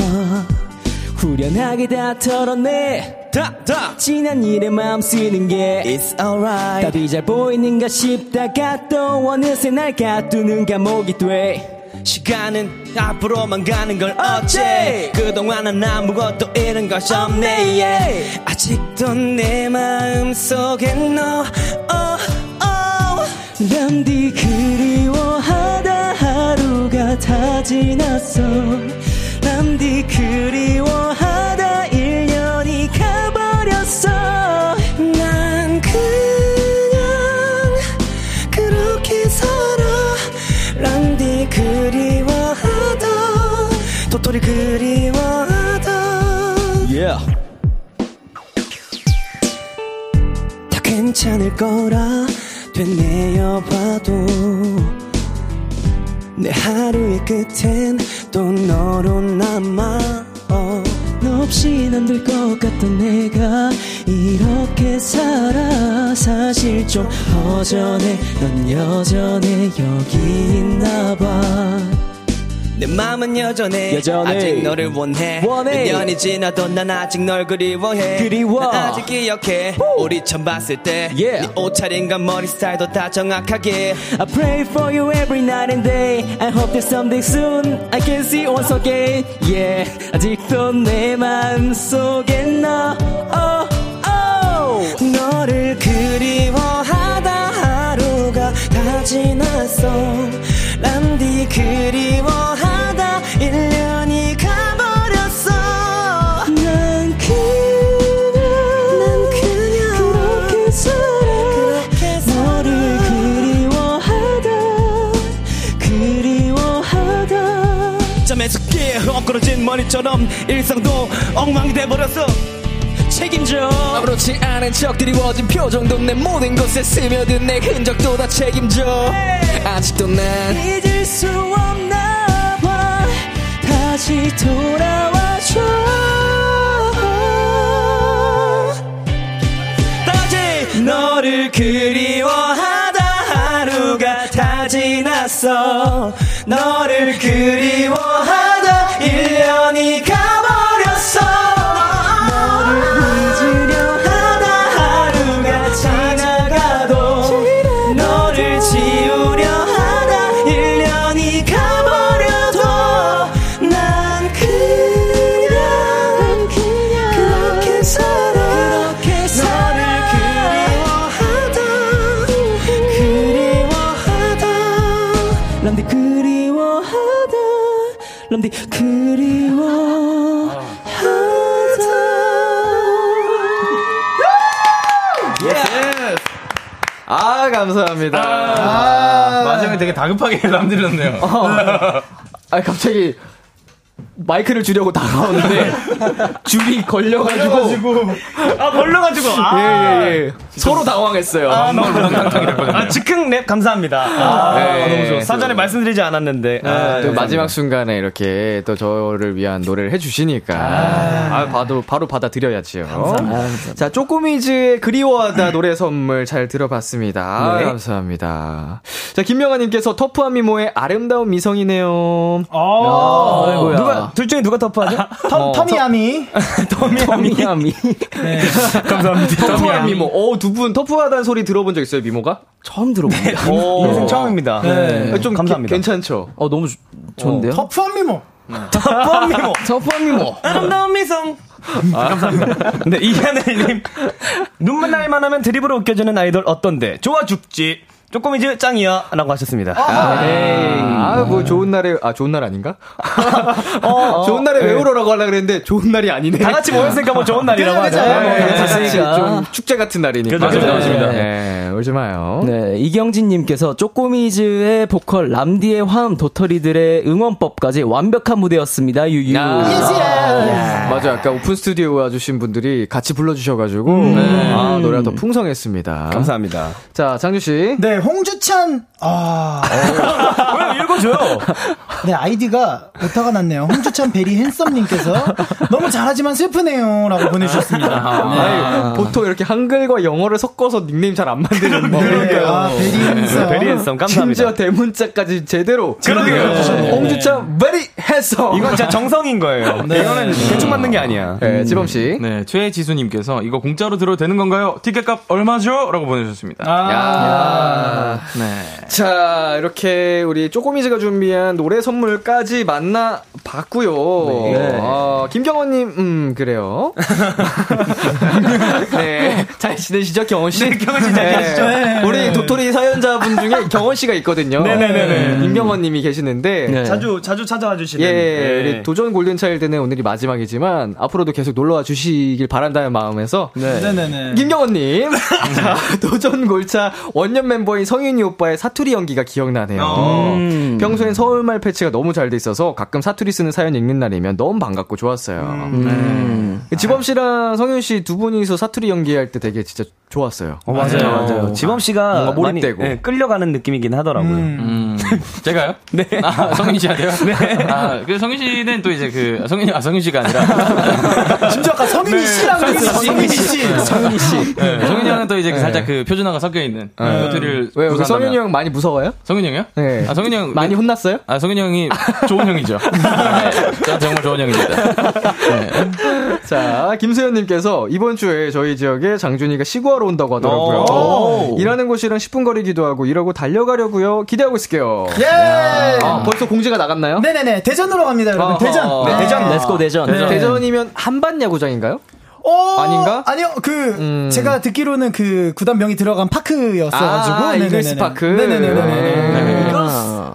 후련하게 다 털어내 다, 다. 지난 일에 마음 쓰는 게 It's alright. 답이 잘 보이는가 싶다가 또 어느새 날 가두는 감옥이 돼 시간은 앞으로만 가는 걸 어째? 그동안은 아무것도 잃은 것이 없네. yeah. 아직도 내 마음 속에 너. oh, oh. 남디 그리워하다 하루가 다 지났어. 남디 그리워하다 괜찮을 거라 되뇌어 봐도 내 하루의 끝엔 또 너로 남아 어. 너 없인 안될 것 같던 내가 이렇게 살아 사실 좀 허전해 넌 여전해 여기 있나 봐 내 마음은 여전해, 여전해. 아직 너를 원해, 원해. 몇 년이 지나도 난 아직 널 그리워해 그리워. 난 아직 기억해 우리 처음 봤을 때 Yeah. 네 옷차림과 머리 스타일도 다 정확하게 I pray for you every night and day. I hope that someday soon I can see you once again. Yeah, 아직도 내 마음 속에 너. Oh, oh. 너를 그리워하다 하루가 다 지났어 람디 그리워 머리처럼 일상도 엉망이 돼버렸어. 책임져. 아무렇지 않은 척 드리워진 표정도 내 모든 곳에 스며든 내 흔적도 다 책임져. 아직도 난 잊을 수 없나 봐. 다시 돌아와줘. 다시 너를 그리워하다 하루가 다 지났어. 너를 그리워하다 1년이 가 감사합니다. 아, 마지막에 되게 다급하게 (laughs) 남들었네요. 아, 갑자기 마이크를 주려고 다가오는데 (laughs) 줄이 걸려가지고 아, 걸려가지고. 아, 예, 예, 예. 서로 당황했어요. 아, 즉흥 랩 감사합니다. 아, 네. 너무 좋았어요. 사전에 말씀드리지 않았는데. 아, 또 마지막 순간에 이렇게 또 저를 위한 노래를 해주시니까 아, 바로 바로 받아들여야지요. 자, 쪼꼬미즈의 그리워하다 노래 선물 잘 들어봤습니다. 아, 네. 감사합니다. 자, 김명아님께서 터프한 미모의 아름다운 미성이네요. 어. 아이고야. 누가, 둘 중에 누가 터프하죠? 터, 터미야미. 터미야미 (laughs) (laughs) 감사합니다. 터프한 미모. 어, 두 분 터프하다는 소리 들어본 적 있어요, 미모가? 처음 들어봅니다 어. 인생 처음입니다. 네. 좀 감사합니다. 게- 괜찮죠? 어 너무 좋- 좋은데요? 터프한 미모. (laughs) 터프한 미모. (laughs) 터프한 미모. 아름다운 미성. 감사합니다. 네, 이하늘님. 눈물 날만 하면 드립으로 웃겨주는 아이돌 어떤데? 좋아 죽지. 쪼꼬미즈 짱이야. 라고 하셨습니다. 아, 뭐 좋은 날에 아 좋은 날 아닌가? (laughs) 좋은 날에 왜 울어라고 하려 그랬는데 좋은 날이 아니네. 다 같이 모였으니까 뭐 좋은 날이라고 하죠. 네, 네, 같이. 좀 축제 같은 날이니까. 그죠, 그죠, 맞습니다. 네, 울지 마요. 네, 이경진님께서 쪼꼬미즈의 보컬 람디의 화음 도토리들의 응원법까지 완벽한 무대였습니다. 유유. 야. 맞아, 아까 오픈 스튜디오 와주신 분들이 같이 불러주셔가지고 아, 노래가 더 풍성했습니다. 감사합니다. 자, 장준 씨. 네, 홍주찬. 아, 왜 읽어줘요? (laughs) 네, 아이디가 오타가 났네요. 홍주찬 very handsome님께서 너무 잘하지만 슬프네요. 라고 보내주셨습니다. 아니, 보통 이렇게 한글과 영어를 섞어서 닉네임 잘 안 만드는데. 네, 아, very handsome. very handsome 감사합니다. 심지어 대문자까지 제대로. 그러게요. 네. 홍주찬 very handsome. 이건 진짜 정성인 거예요. 이거는 대충 만든 게 아니야. 네, 지범 씨. 네, 최지수님께서 이거 공짜로 들어도 되는 건가요? 티켓값 얼마죠? 라고 보내주셨습니다. 야. 네. 자, 이렇게 우리 쪼꼬미즈가 준비한 노래 선물까지 만나 봤고요. 네. 어, 김경원 님, 음, 그래요. (laughs) 네. 잘 지내시죠, 경원 씨? 네, 경원 씨잘 지내시죠? 네. 우리 도토리 사연자분 중에 (laughs) 경원 씨가 있거든요. 네 네네네. 네, 임경원 님이 계시는데. 네. 자주, 자주 찾아와 주시는. 예, 네. 우리 도전 골든차일드는 오늘이 마지막이지만, 앞으로도 계속 놀러 와 주시길 바란다는 마음에서. 네 네 네. 김경원 님. (laughs) 자, 도전 골차 원년 멤버인 성윤이 오빠의 사투리 연기가 기억나네요. 음. 평소엔 서울말 패치가 너무 잘 돼 있어서 가끔 사투리 쓰는 사연 읽는 날이면 너무 반갑고 좋았어요. 음. 네. 지범 씨랑 성윤 씨 두 분이서 사투리 연기할 때 되게 진짜 좋았어요. 어, 맞아요, 맞아요. 맞아요. 지범 씨가 몰입되고. 네, 끌려가는 느낌이긴 하더라고요. 음, (laughs) 제가요? 네. 아, 성윤 씨한테요? 네. 아, 그 성윤 씨는 또 이제 그, 성윤, 아, 성윤 씨가 아니라. (laughs) 심지어 아까 성인이 씨라고 그랬어. 성인이 씨. 성윤이 씨. 네, 성윤이 형은 또 이제 그 살짝 그 표준어가 섞여 있는. 왜요? 그 구사한다면- 성윤이 형 많이 무서워요? 성윤이 형이요? 네. 아, 성윤이 형. 많이 혼났어요? 아, 성윤이 형이 좋은 형이죠. (laughs) 네, 정말 좋은 형입니다. 네. (laughs) 자, 김수현님께서 이번 주에 저희 지역에 장준이가 시구하러 온다고 하더라고요. 오. 일하는 곳이랑 10분 거리기도 하고 일하고 달려가려고요. 기대하고 있을게요. 예! 아, 벌써 공지가 나갔나요? 네네네. 대전으로 갑니다, 여러분. 대전. 네, 대전. Let's go 대전. 네. 대전이면 한밭 야구장인가요? 어, 아닌가? 아니요, 그, 음. 제가 듣기로는 그 구단명이 들어간 파크였어가지고. 아, 네네네네. 이글스 파크. 네네네네. 네. 네.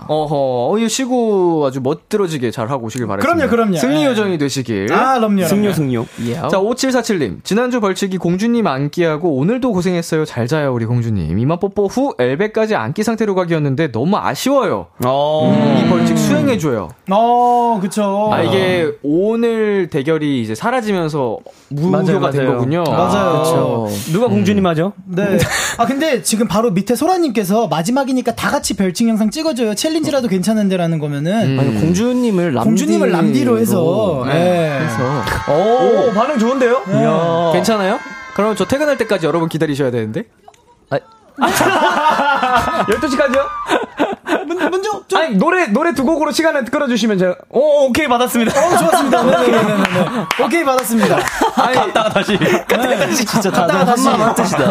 어허, 어, 이 시구 아주 멋들어지게 잘 하고 오시길 바랍니다. 그럼요, 그럼요. 승리 예. 요정이 되시길. 아, 그럼요. 승료. 승료. 예. 자, 5747님. 지난주 벌칙이 공주님 안기하고 오늘도 고생했어요. 잘 자요, 우리 공주님. 이마 뽀뽀 후 엘베까지 안기 상태로 가기였는데 너무 아쉬워요. 어. 이 벌칙 수행해줘요. 어, 그쵸. 아, 이게 오늘 대결이 이제 사라지면서 무 효가 된 거군요. 맞아요. 그렇죠. 누가 공주님 하죠? 네. 아, 근데 지금 바로 밑에 소라님께서 마지막이니까 다 같이 별칭 영상 찍어줘요. 챌린지라도 괜찮은데라는 거면은. 아니, 공주님을 람디 공주님을 람디로 해서. 네. 오, 반응 좋은데요? 이야. 괜찮아요? 그럼 저 퇴근할 때까지 여러분 기다리셔야 되는데? (laughs) 12시까지요? 문, 먼저, 좀. 아니, 노래, 노래 두 곡으로 시간을 끌어주시면 제가, 오, 오케이, 받았습니다. 어, 좋았습니다. 네네네네. 오케이, 받았습니다. 갔다가 다시. 갔다가 다시. 진짜 갔다가 다시. 뜻이다.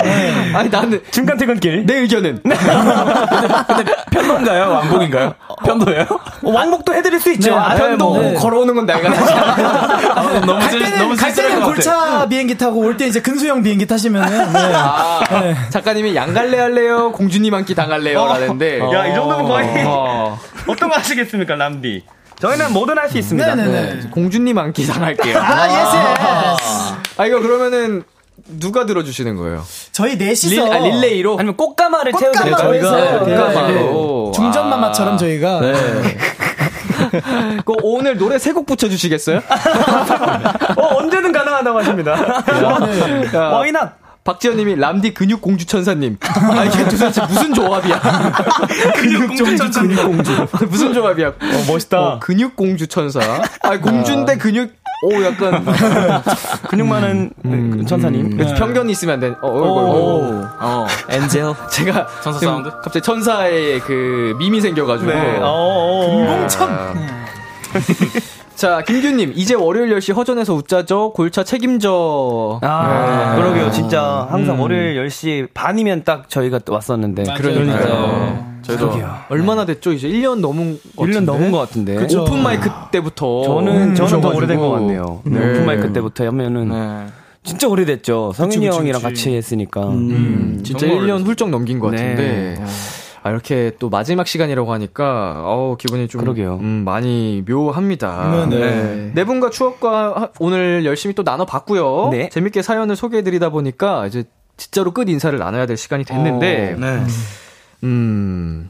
아니, 나는 중간 퇴근길. 내 의견은. 편도인가요? 왕복인가요? 편도예요? 어, 왕복도 해드릴 수 있죠. 네, 아, 편도 네. 걸어오는 건 내가 다시. 아, 너무 갈 쓸- 때는, 너무 갈 때는. 골차 비행기 타고 올 때 이제 근수형 비행기 타시면은. 네. 아, 작가님이 양갈래 할래요? 공주님 한 끼 당할래요? 라는데. 야, 이 정도면 거의. 어, (laughs) 어떤 거 하시겠습니까, 람디? 저희는 뭐든 할 수 있습니다. 네네네. 공주님 안기 당할게요. 아, yes, yes. 아, 이거 그러면은 누가 들어주시는 거예요? 저희 넷이서. 릴, 아, 릴레이로? 아니면 꽃가마를 태워드려요, 꽃가마로 저희가. 네, 꽃가마로. 네. 중전마마처럼 저희가. (laughs) 그 오늘 노래 세 곡 불러주시겠어요? (laughs) 어, 언제든 가능하다고 하십니다. 야, Why not? 박지현님이 람디 근육 공주 천사님. 아 이게 도대체 무슨 조합이야? (laughs) 근육 공주 천사님. (laughs) 무슨 조합이야? 어, 멋있다. 어, 근육 공주 천사. 아 공주인데 근육. 오 약간 (laughs) 근육 많은 음. 천사님. 그래도 편견이 있으면 안 돼. 어, 어, 오. 어, 어. 엔젤. 제가 천사 사운드? 갑자기 천사의 그 밈이 생겨가지고. 네. 어, 공천. 자 김규님 이제 월요일 10시 허전해서 웃자죠. 골차 책임져. 아, 네. 그러게요. 진짜 항상 월요일 10시 반이면 딱 저희가 또 왔었는데. 그러니까요. 저희도 얼마나 됐죠? 이제 1년 넘은 것 1년 같은데? 넘은 것 같은데. 그쵸. 오픈 마이크 때부터 저는, 저는 더. 오래된 것 같네요. 네. 네. 오픈 마이크 때부터 하면은 네. 진짜 오래됐죠. 성윤이 형이랑 그치. 같이 했으니까. 음, 진짜 정말 1년 훌쩍 넘긴 것 네. 같은데. 아, 이렇게 또 마지막 시간이라고 하니까, 어우, 기분이 좀. 그러게요. 음, 많이 묘합니다. 네네. 네 분과 추억과 하- 오늘 열심히 또 나눠봤고요. 네. 재밌게 사연을 소개해드리다 보니까, 이제 진짜로 끝 인사를 나눠야 될 시간이 됐는데, 네. 음,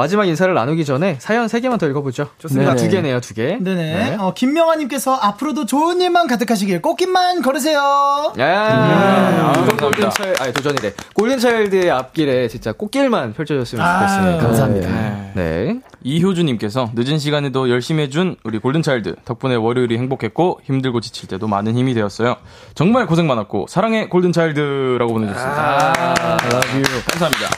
마지막 인사를 나누기 전에 사연 3개만 더 읽어보죠. 좋습니다. 네네. 두 개네요, 두 개. 네네. 어, 김명아님께서 앞으로도 좋은 일만 가득하시길 꽃길만 걸으세요. 야, 도전 감사합니다. 골든차일드, 아니 도전이래. 골든차일드의 앞길에 진짜 꽃길만 펼쳐졌으면 아, 좋겠습니다. 감사합니다. 네. 네. 이효주님께서 늦은 시간에도 열심히 해준 우리 골든차일드 덕분에 월요일이 행복했고 힘들고 지칠 때도 많은 힘이 되었어요. 정말 고생 많았고 사랑해 골든차일드라고 보내주셨습니다. 감사합니다.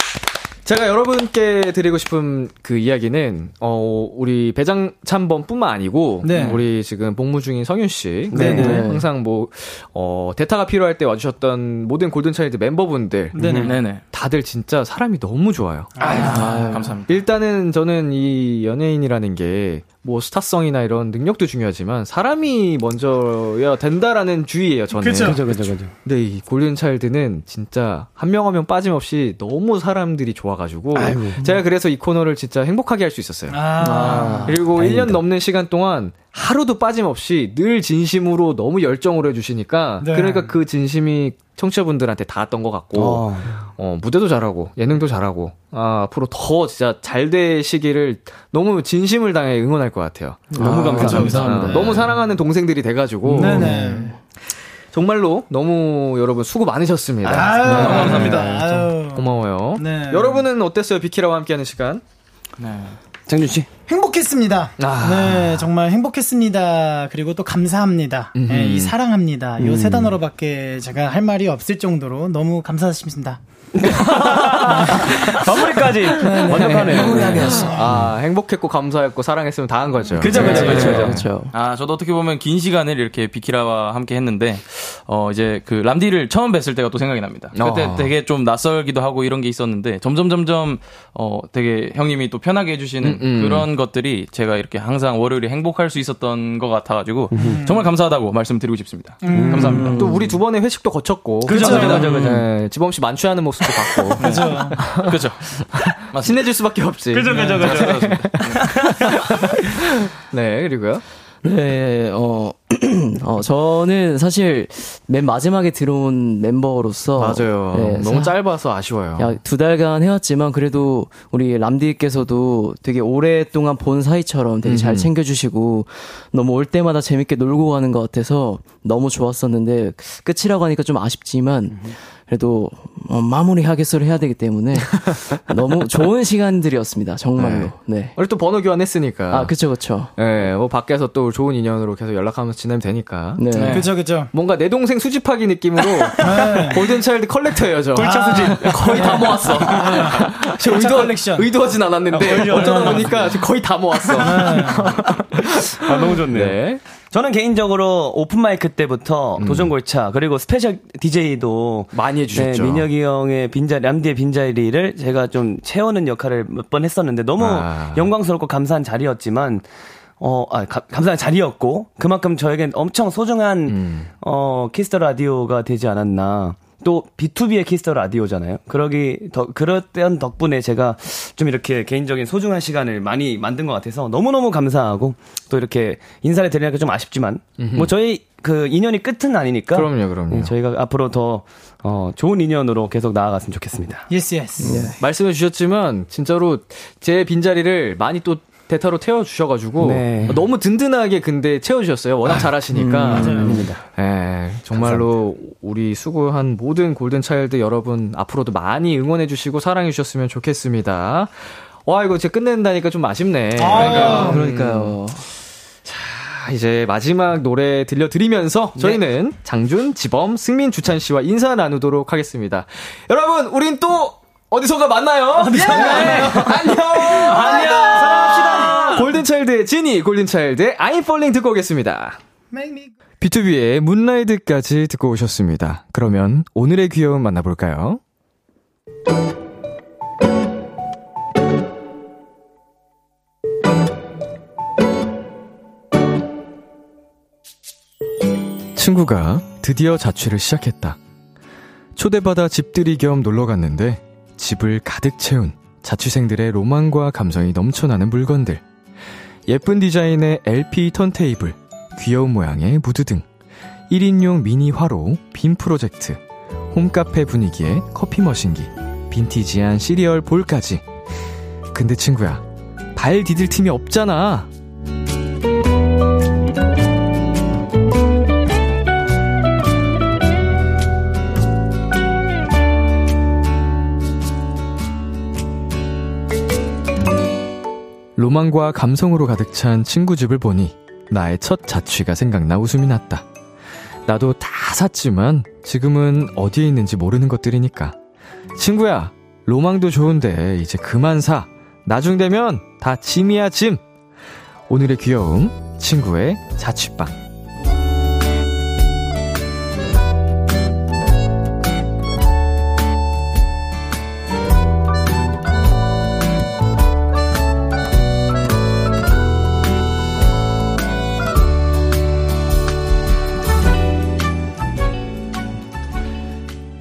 제가 여러분께 드리고 싶은 그 이야기는 어 우리 배장 참범뿐만 아니고 네. 우리 지금 복무 중인 성윤 씨 네. 그리고 네. 항상 뭐어 대타가 필요할 때 와주셨던 모든 골든차일드 멤버분들 네네. 네네. 다들 진짜 사람이 너무 좋아요. 감사합니다. 일단은 저는 이 연예인이라는 게뭐 스타성이나 이런 능력도 중요하지만 사람이 먼저야 된다라는 주의예요 저는. 그죠, 그죠, 그죠. 근데 이 골든 차일드는 진짜 한 명 한 명 빠짐없이 너무 사람들이 좋아가지고 제가 그래서 이 코너를 진짜 행복하게 할 수 있었어요. 아. 그리고 다행이다. 1년 넘는 시간 동안 하루도 빠짐없이 늘 진심으로 너무 열정으로 해주시니까 네. 그러니까 그 진심이 청취자분들한테 닿았던 것 같고 어. 어, 무대도 잘하고 예능도 잘하고 아, 앞으로 더 진짜 잘 되시기를 너무 진심을 다해 응원할 것 같아요. 너무 감사합니다. 어, 너무 사랑하는 동생들이 돼가지고 네네. 정말로 너무 여러분 수고 많으셨습니다. 아유, 네. 감사합니다. 아유. 고마워요. 네. 여러분은 어땠어요? 비키라와 함께하는 시간? 장준 씨. 행복했습니다. 아. 네, 정말 행복했습니다. 그리고 또 감사합니다. 네, 이 사랑합니다. 요세 단어로밖에 제가 할 말이 없을 정도로 너무 감사하십니다. 마무리까지 완벽하네요. 아, 행복했고 감사했고 사랑했으면 다 한 거죠. 그죠, 그죠, 네. 그죠, 그죠. 아, 저도 어떻게 보면 긴 시간을 이렇게 비키라와 함께 했는데, 어, 이제 그 람디를 처음 뵀을 때가 또 생각이 납니다. 그때 어. 되게 좀 낯설기도 하고 이런 게 있었는데, 점점 점점, 어, 되게 형님이 또 편하게 해주시는 음, 음. 그런 것들이 제가 이렇게 항상 월요일에 행복할 수 있었던 것 같아가지고, 정말 감사하다고 말씀드리고 싶습니다. 감사합니다. 또 우리 두 번의 회식도 거쳤고. 그죠, 그죠, 그죠, 그죠. 네, 지범 씨 만취하는 모습 도 봤고. (laughs) 그죠. 그렇죠. 친해질 수밖에 없지. 그죠, 그죠, 그죠. 네, 그리고요. 네, 어, (clears throat) 어, 저는 사실 맨 마지막에 들어온 멤버로서. 맞아요. 네, 너무 사- 짧아서 아쉬워요. 약두 달간 해왔지만 그래도 우리 람디께서도 되게 오랫동안 본 사이처럼 되게 잘 음흠. 챙겨주시고 너무 올 때마다 재밌게 놀고 가는 것 같아서 너무 좋았었는데 끝이라고 하니까 좀 아쉽지만 그래도 어, 마무리 하겠어를 해야 되기 때문에 (laughs) 너무 좋은 시간들이었습니다. 정말로. 네. 우리 또 번호 교환했으니까. 아, 그쵸, 그쵸. 네, 뭐 밖에서 또 좋은 인연으로 계속 연락하면서 지내면 되니까. 네. 그죠, 그죠. 뭔가 내 동생 수집하기 느낌으로 (laughs) 골든차일드 컬렉터예요, 저. 골차 수집. (laughs) 거의 다 모았어. 저 골차 의도, 컬렉션. 의도하진 않았는데 어쩌다 보니까 저 거의 다 모았어. 아, 너무 좋네요. 네. 저는 개인적으로 open mic 때부터 음. 도전골차 그리고 special DJ도 많이 해주셨죠. 네, 민혁이 형의 빈자리, 람디의 빈자리를 제가 좀 채우는 역할을 몇 번 했었는데 너무 아. 영광스럽고 감사한 자리였지만 어, 아, 가- 감사한 자리였고 그만큼 저에겐 엄청 소중한 음. 어, Kiss the Radio가 되지 않았나. 또 B2B의 키스터 라디오잖아요. 그러기 더 그랬던 덕분에 제가 좀 이렇게 개인적인 소중한 시간을 많이 만든 것 같아서 너무너무 감사하고 또 이렇게 인사를 드리니까 좀 아쉽지만 뭐 저희 그 인연이 끝은 아니니까 그럼요, 그럼요. 네, 저희가 앞으로 더 어, 좋은 인연으로 계속 나아갔으면 좋겠습니다. Yes, yes. 말씀해 주셨지만 진짜로 제 빈자리를 많이 또 대타로 채워 주셔가지고 네. 너무 든든하게 근데 채워 주셨어요. 워낙 잘하시니까. 아닙니다. 예, 정말로 우리 수고한 모든 골든차일드 여러분 앞으로도 많이 응원해 주시고 사랑해 주셨으면 좋겠습니다. 와 이거 이제 끝낸다니까 좀 아쉽네. 그러니까요. 음. 그러니까요. 자, 이제 마지막 노래 들려드리면서 저희는 장준, 지범, 승민, 주찬 씨와 인사 나누도록 하겠습니다. 여러분, 우린 또 어디선가 만나요. 예! 안녕. 안녕. 사랑합시다. 골든차일드의 지니, 골든차일드의 I'm Falling 듣고 오겠습니다. B2B의 문라이드까지 듣고 오셨습니다. 그러면 오늘의 귀여움 만나볼까요? 친구가 드디어 자취를 시작했다. 초대받아 집들이 겸 놀러 갔는데 집을 가득 채운 자취생들의 로망과 감성이 넘쳐나는 물건들. 예쁜 디자인의 LP 턴테이블, 귀여운 모양의 무드 등, 1인용 미니 화로, 빔 프로젝트, 홈카페 분위기의 커피 머신기, 빈티지한 시리얼 bowl까지. 근데 친구야, 발 디딜 틈이 없잖아. 로망과 감성으로 가득 찬 친구 집을 보니 나의 첫 자취가 생각나 웃음이 났다. 나도 다 샀지만 지금은 어디에 있는지 모르는 것들이니까. 친구야, 로망도 좋은데 이제 그만 사. 나중 되면 다 짐이야 짐. 오늘의 귀여움, 친구의 자취방.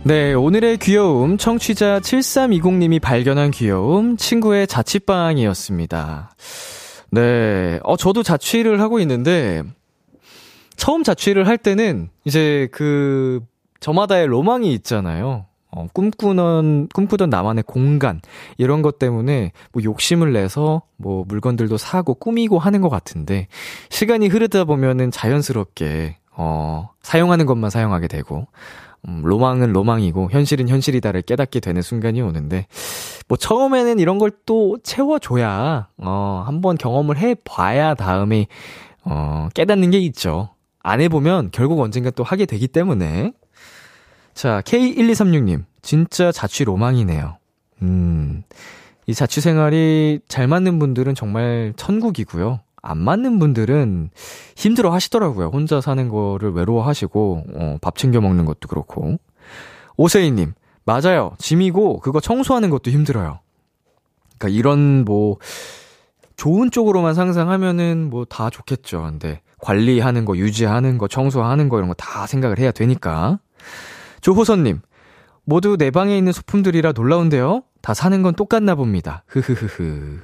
네, 오늘의 귀여움, 청취자 7320님이 발견한 귀여움, 친구의 자취방이었습니다. 네, 어, 저도 자취를 하고 있는데, 처음 자취를 할 때는, 이제 그, 저마다의 로망이 있잖아요. 어, 꿈꾸는, 꿈꾸던 나만의 공간, 이런 것 때문에, 뭐 욕심을 내서, 뭐 물건들도 사고 꾸미고 하는 것 같은데, 시간이 흐르다 보면은 자연스럽게, 어, 사용하는 것만 사용하게 되고, 음, 로망은 로망이고 현실은 현실이다를 깨닫게 되는 순간이 오는데 뭐 처음에는 이런 걸 또 채워줘야 어 한번 경험을 해봐야 다음에 어 깨닫는 게 있죠. 안 해보면 결국 언젠가 또 하게 되기 때문에 자 K1236님 진짜 자취 로망이네요. 음. 이 자취 생활이 잘 맞는 분들은 정말 천국이고요. 안 맞는 분들은 힘들어 하시더라고요. 혼자 사는 거를 외로워 하시고, 어, 밥 챙겨 먹는 것도 그렇고. 오세희님, 맞아요. 짐이고, 그거 청소하는 것도 힘들어요. 그러니까 이런 뭐, 좋은 쪽으로만 상상하면은 뭐 다 좋겠죠. 근데 관리하는 거, 유지하는 거, 청소하는 거 이런 거 다 생각을 해야 되니까. 조호선님, 모두 내 방에 있는 소품들이라 놀라운데요? 다 사는 건 똑같나 봅니다. 흐흐흐흐.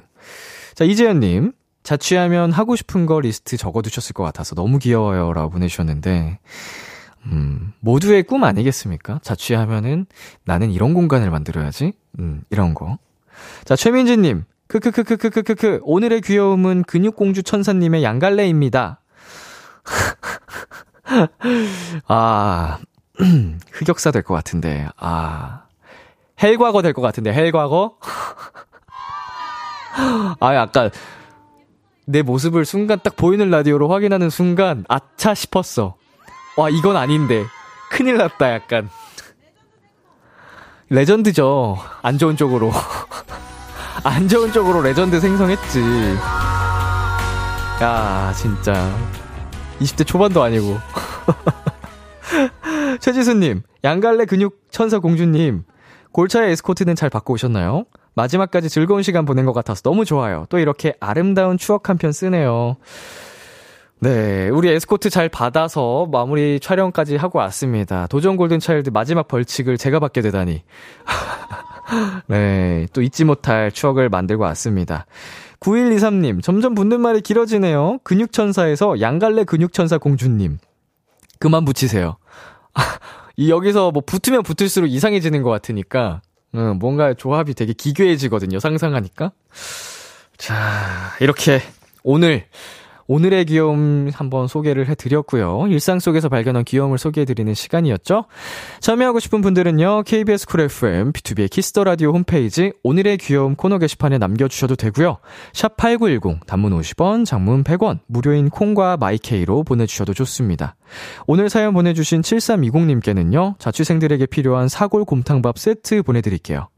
자, 이재현님. 자취하면 하고 싶은 거 리스트 적어두셨을 것 같아서 너무 귀여워요. 라고 보내주셨는데, 음, 모두의 꿈 아니겠습니까? 자취하면은 나는 이런 공간을 만들어야지. 음, 이런 거. 자, 최민지님. 크크크크크크크크. 오늘의 귀여움은 근육공주 천사님의 양갈래입니다. (laughs) 아, (clears throat) 흑역사 될 것 같은데, 아. 헬과거 될 것 같은데, 헬과거? (laughs) 아, 약간, 내 모습을 순간 딱 보이는 라디오로 확인하는 순간, 아차 싶었어. 와, 이건 아닌데. 큰일 났다, 약간. 레전드죠. 안 좋은 쪽으로. (laughs) 안 좋은 쪽으로 레전드 생성했지. 야, 진짜. 20대 초반도 아니고. (laughs) 최지수님, 양갈래 근육 천사 공주님, 골차의 에스코트는 잘 받고 오셨나요? 마지막까지 즐거운 시간 보낸 것 같아서 너무 좋아요. 또 이렇게 아름다운 추억 한 편 쓰네요. 네, 우리 에스코트 잘 받아서 마무리 촬영까지 하고 왔습니다. 도전 골든 차일드 마지막 벌칙을 제가 받게 되다니. (laughs) 네, 또 잊지 못할 추억을 만들고 왔습니다. 9123님, 점점 붙는 말이 길어지네요. 근육천사에서 양갈래 근육천사 공주님. 그만 붙이세요. (laughs) 이 여기서 뭐 붙으면 붙을수록 이상해지는 것 같으니까, 음, 뭔가 조합이 되게 기괴해지거든요. 상상하니까. 자, 이렇게 오늘 오늘의 귀여움 한번 소개를 해드렸고요. 일상 속에서 발견한 귀여움을 소개해드리는 시간이었죠. 참여하고 싶은 분들은요. KBS 쿨 FM, B2B의 키스터 라디오 홈페이지 오늘의 귀여움 코너 게시판에 남겨주셔도 되고요. 샵 8910, 단문 50원, 장문 100원, 무료인 콩과 My K로 보내주셔도 좋습니다. 오늘 사연 보내주신 7320님께는요. 자취생들에게 필요한 사골 곰탕밥 세트 보내드릴게요.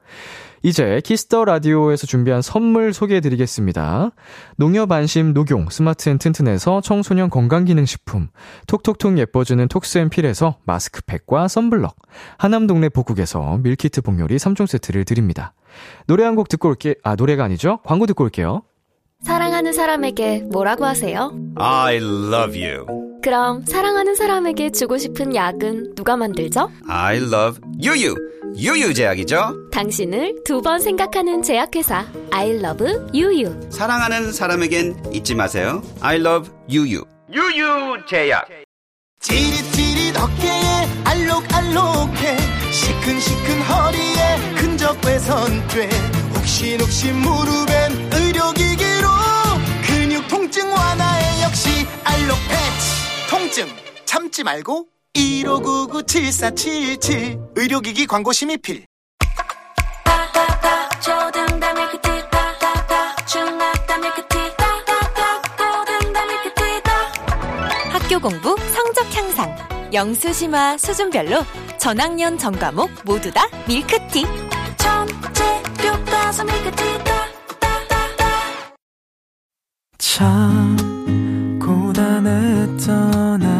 이제 Kiss the Radio에서 준비한 선물 소개해 드리겠습니다. 농협 안심 녹용 스마트 앤 튼튼에서 청소년 건강기능식품, 톡톡톡 예뻐지는 톡스앤필에서 마스크팩과 선블럭, 하남 동네 복국에서 밀키트 복요리 3종 세트를 드립니다. 노래 한 곡 듣고 올게, 아, 노래가 아니죠? 광고 듣고 올게요. 사랑하는 사람에게 뭐라고 하세요? I love you. 그럼 사랑하는 사람에게 주고 싶은 약은 누가 만들죠? I love 유유. 유유 제약이죠. 당신을 두 번 생각하는 제약회사 I love 유유. 사랑하는 사람에겐 잊지 마세요. I love 유유. 유유 제약. 찌릿찌릿 어깨에 알록알록해 시큰시큰 허리에 근적 외선죄 혹신혹신 무릎엔 의료기기로 근육 통증 완화에 역시 알록 패치 통증 참지 말고 1599-7477 의료기기 광고 심의필. 학교 공부 성적 향상. 영수 심화 수준별로 전학년 전 과목 모두 다 밀크티. 참 고단했던 하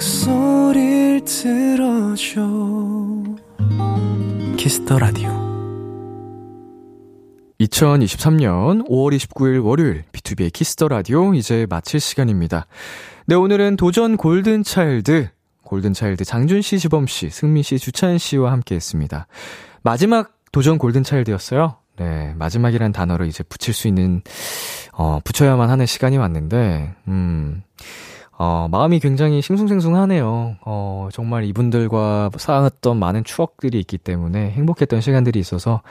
목소리를 들어줘 Kiss the Radio 2023년 5월 29일 월요일 B2B의 키스터 라디오 이제 마칠 시간입니다. 네, 오늘은 도전 골든 차일드 골든 차일드 장준 씨, 지범 씨, 승민 씨, 주찬 씨와 함께 했습니다. 마지막 도전 골든 차일드였어요. 네, 마지막이란 단어를 이제 붙일 수 있는 어, 붙여야만 하는 시간이 왔는데 음. 어, 마음이 굉장히 싱숭생숭하네요. 어, 정말 이분들과 쌓았던 많은 추억들이 있기 때문에 행복했던 시간들이 있어서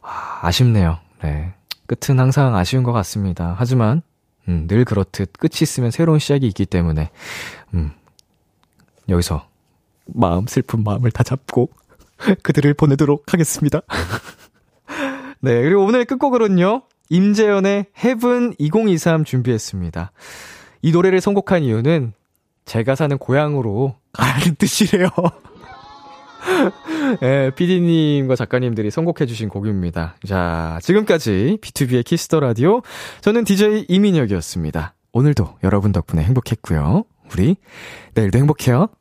아, 아쉽네요. 네. 끝은 항상 아쉬운 것 같습니다. 하지만, 음, 늘 그렇듯 끝이 있으면 새로운 시작이 있기 때문에, 음, 여기서 마음, 슬픈 마음을 다 잡고 (laughs) 그들을 보내도록 하겠습니다. (laughs) 네, 그리고 오늘 끝곡으로는요, 임재현의 Heaven 2023 준비했습니다. 이 노래를 선곡한 이유는 제가 사는 고향으로 가는 뜻이래요. (laughs) 예, PD님과 작가님들이 선곡해주신 곡입니다. 자, 지금까지 B2B의 키스터 라디오. 저는 DJ 이민혁이었습니다. 오늘도 여러분 덕분에 행복했고요. 우리 내일도 행복해요.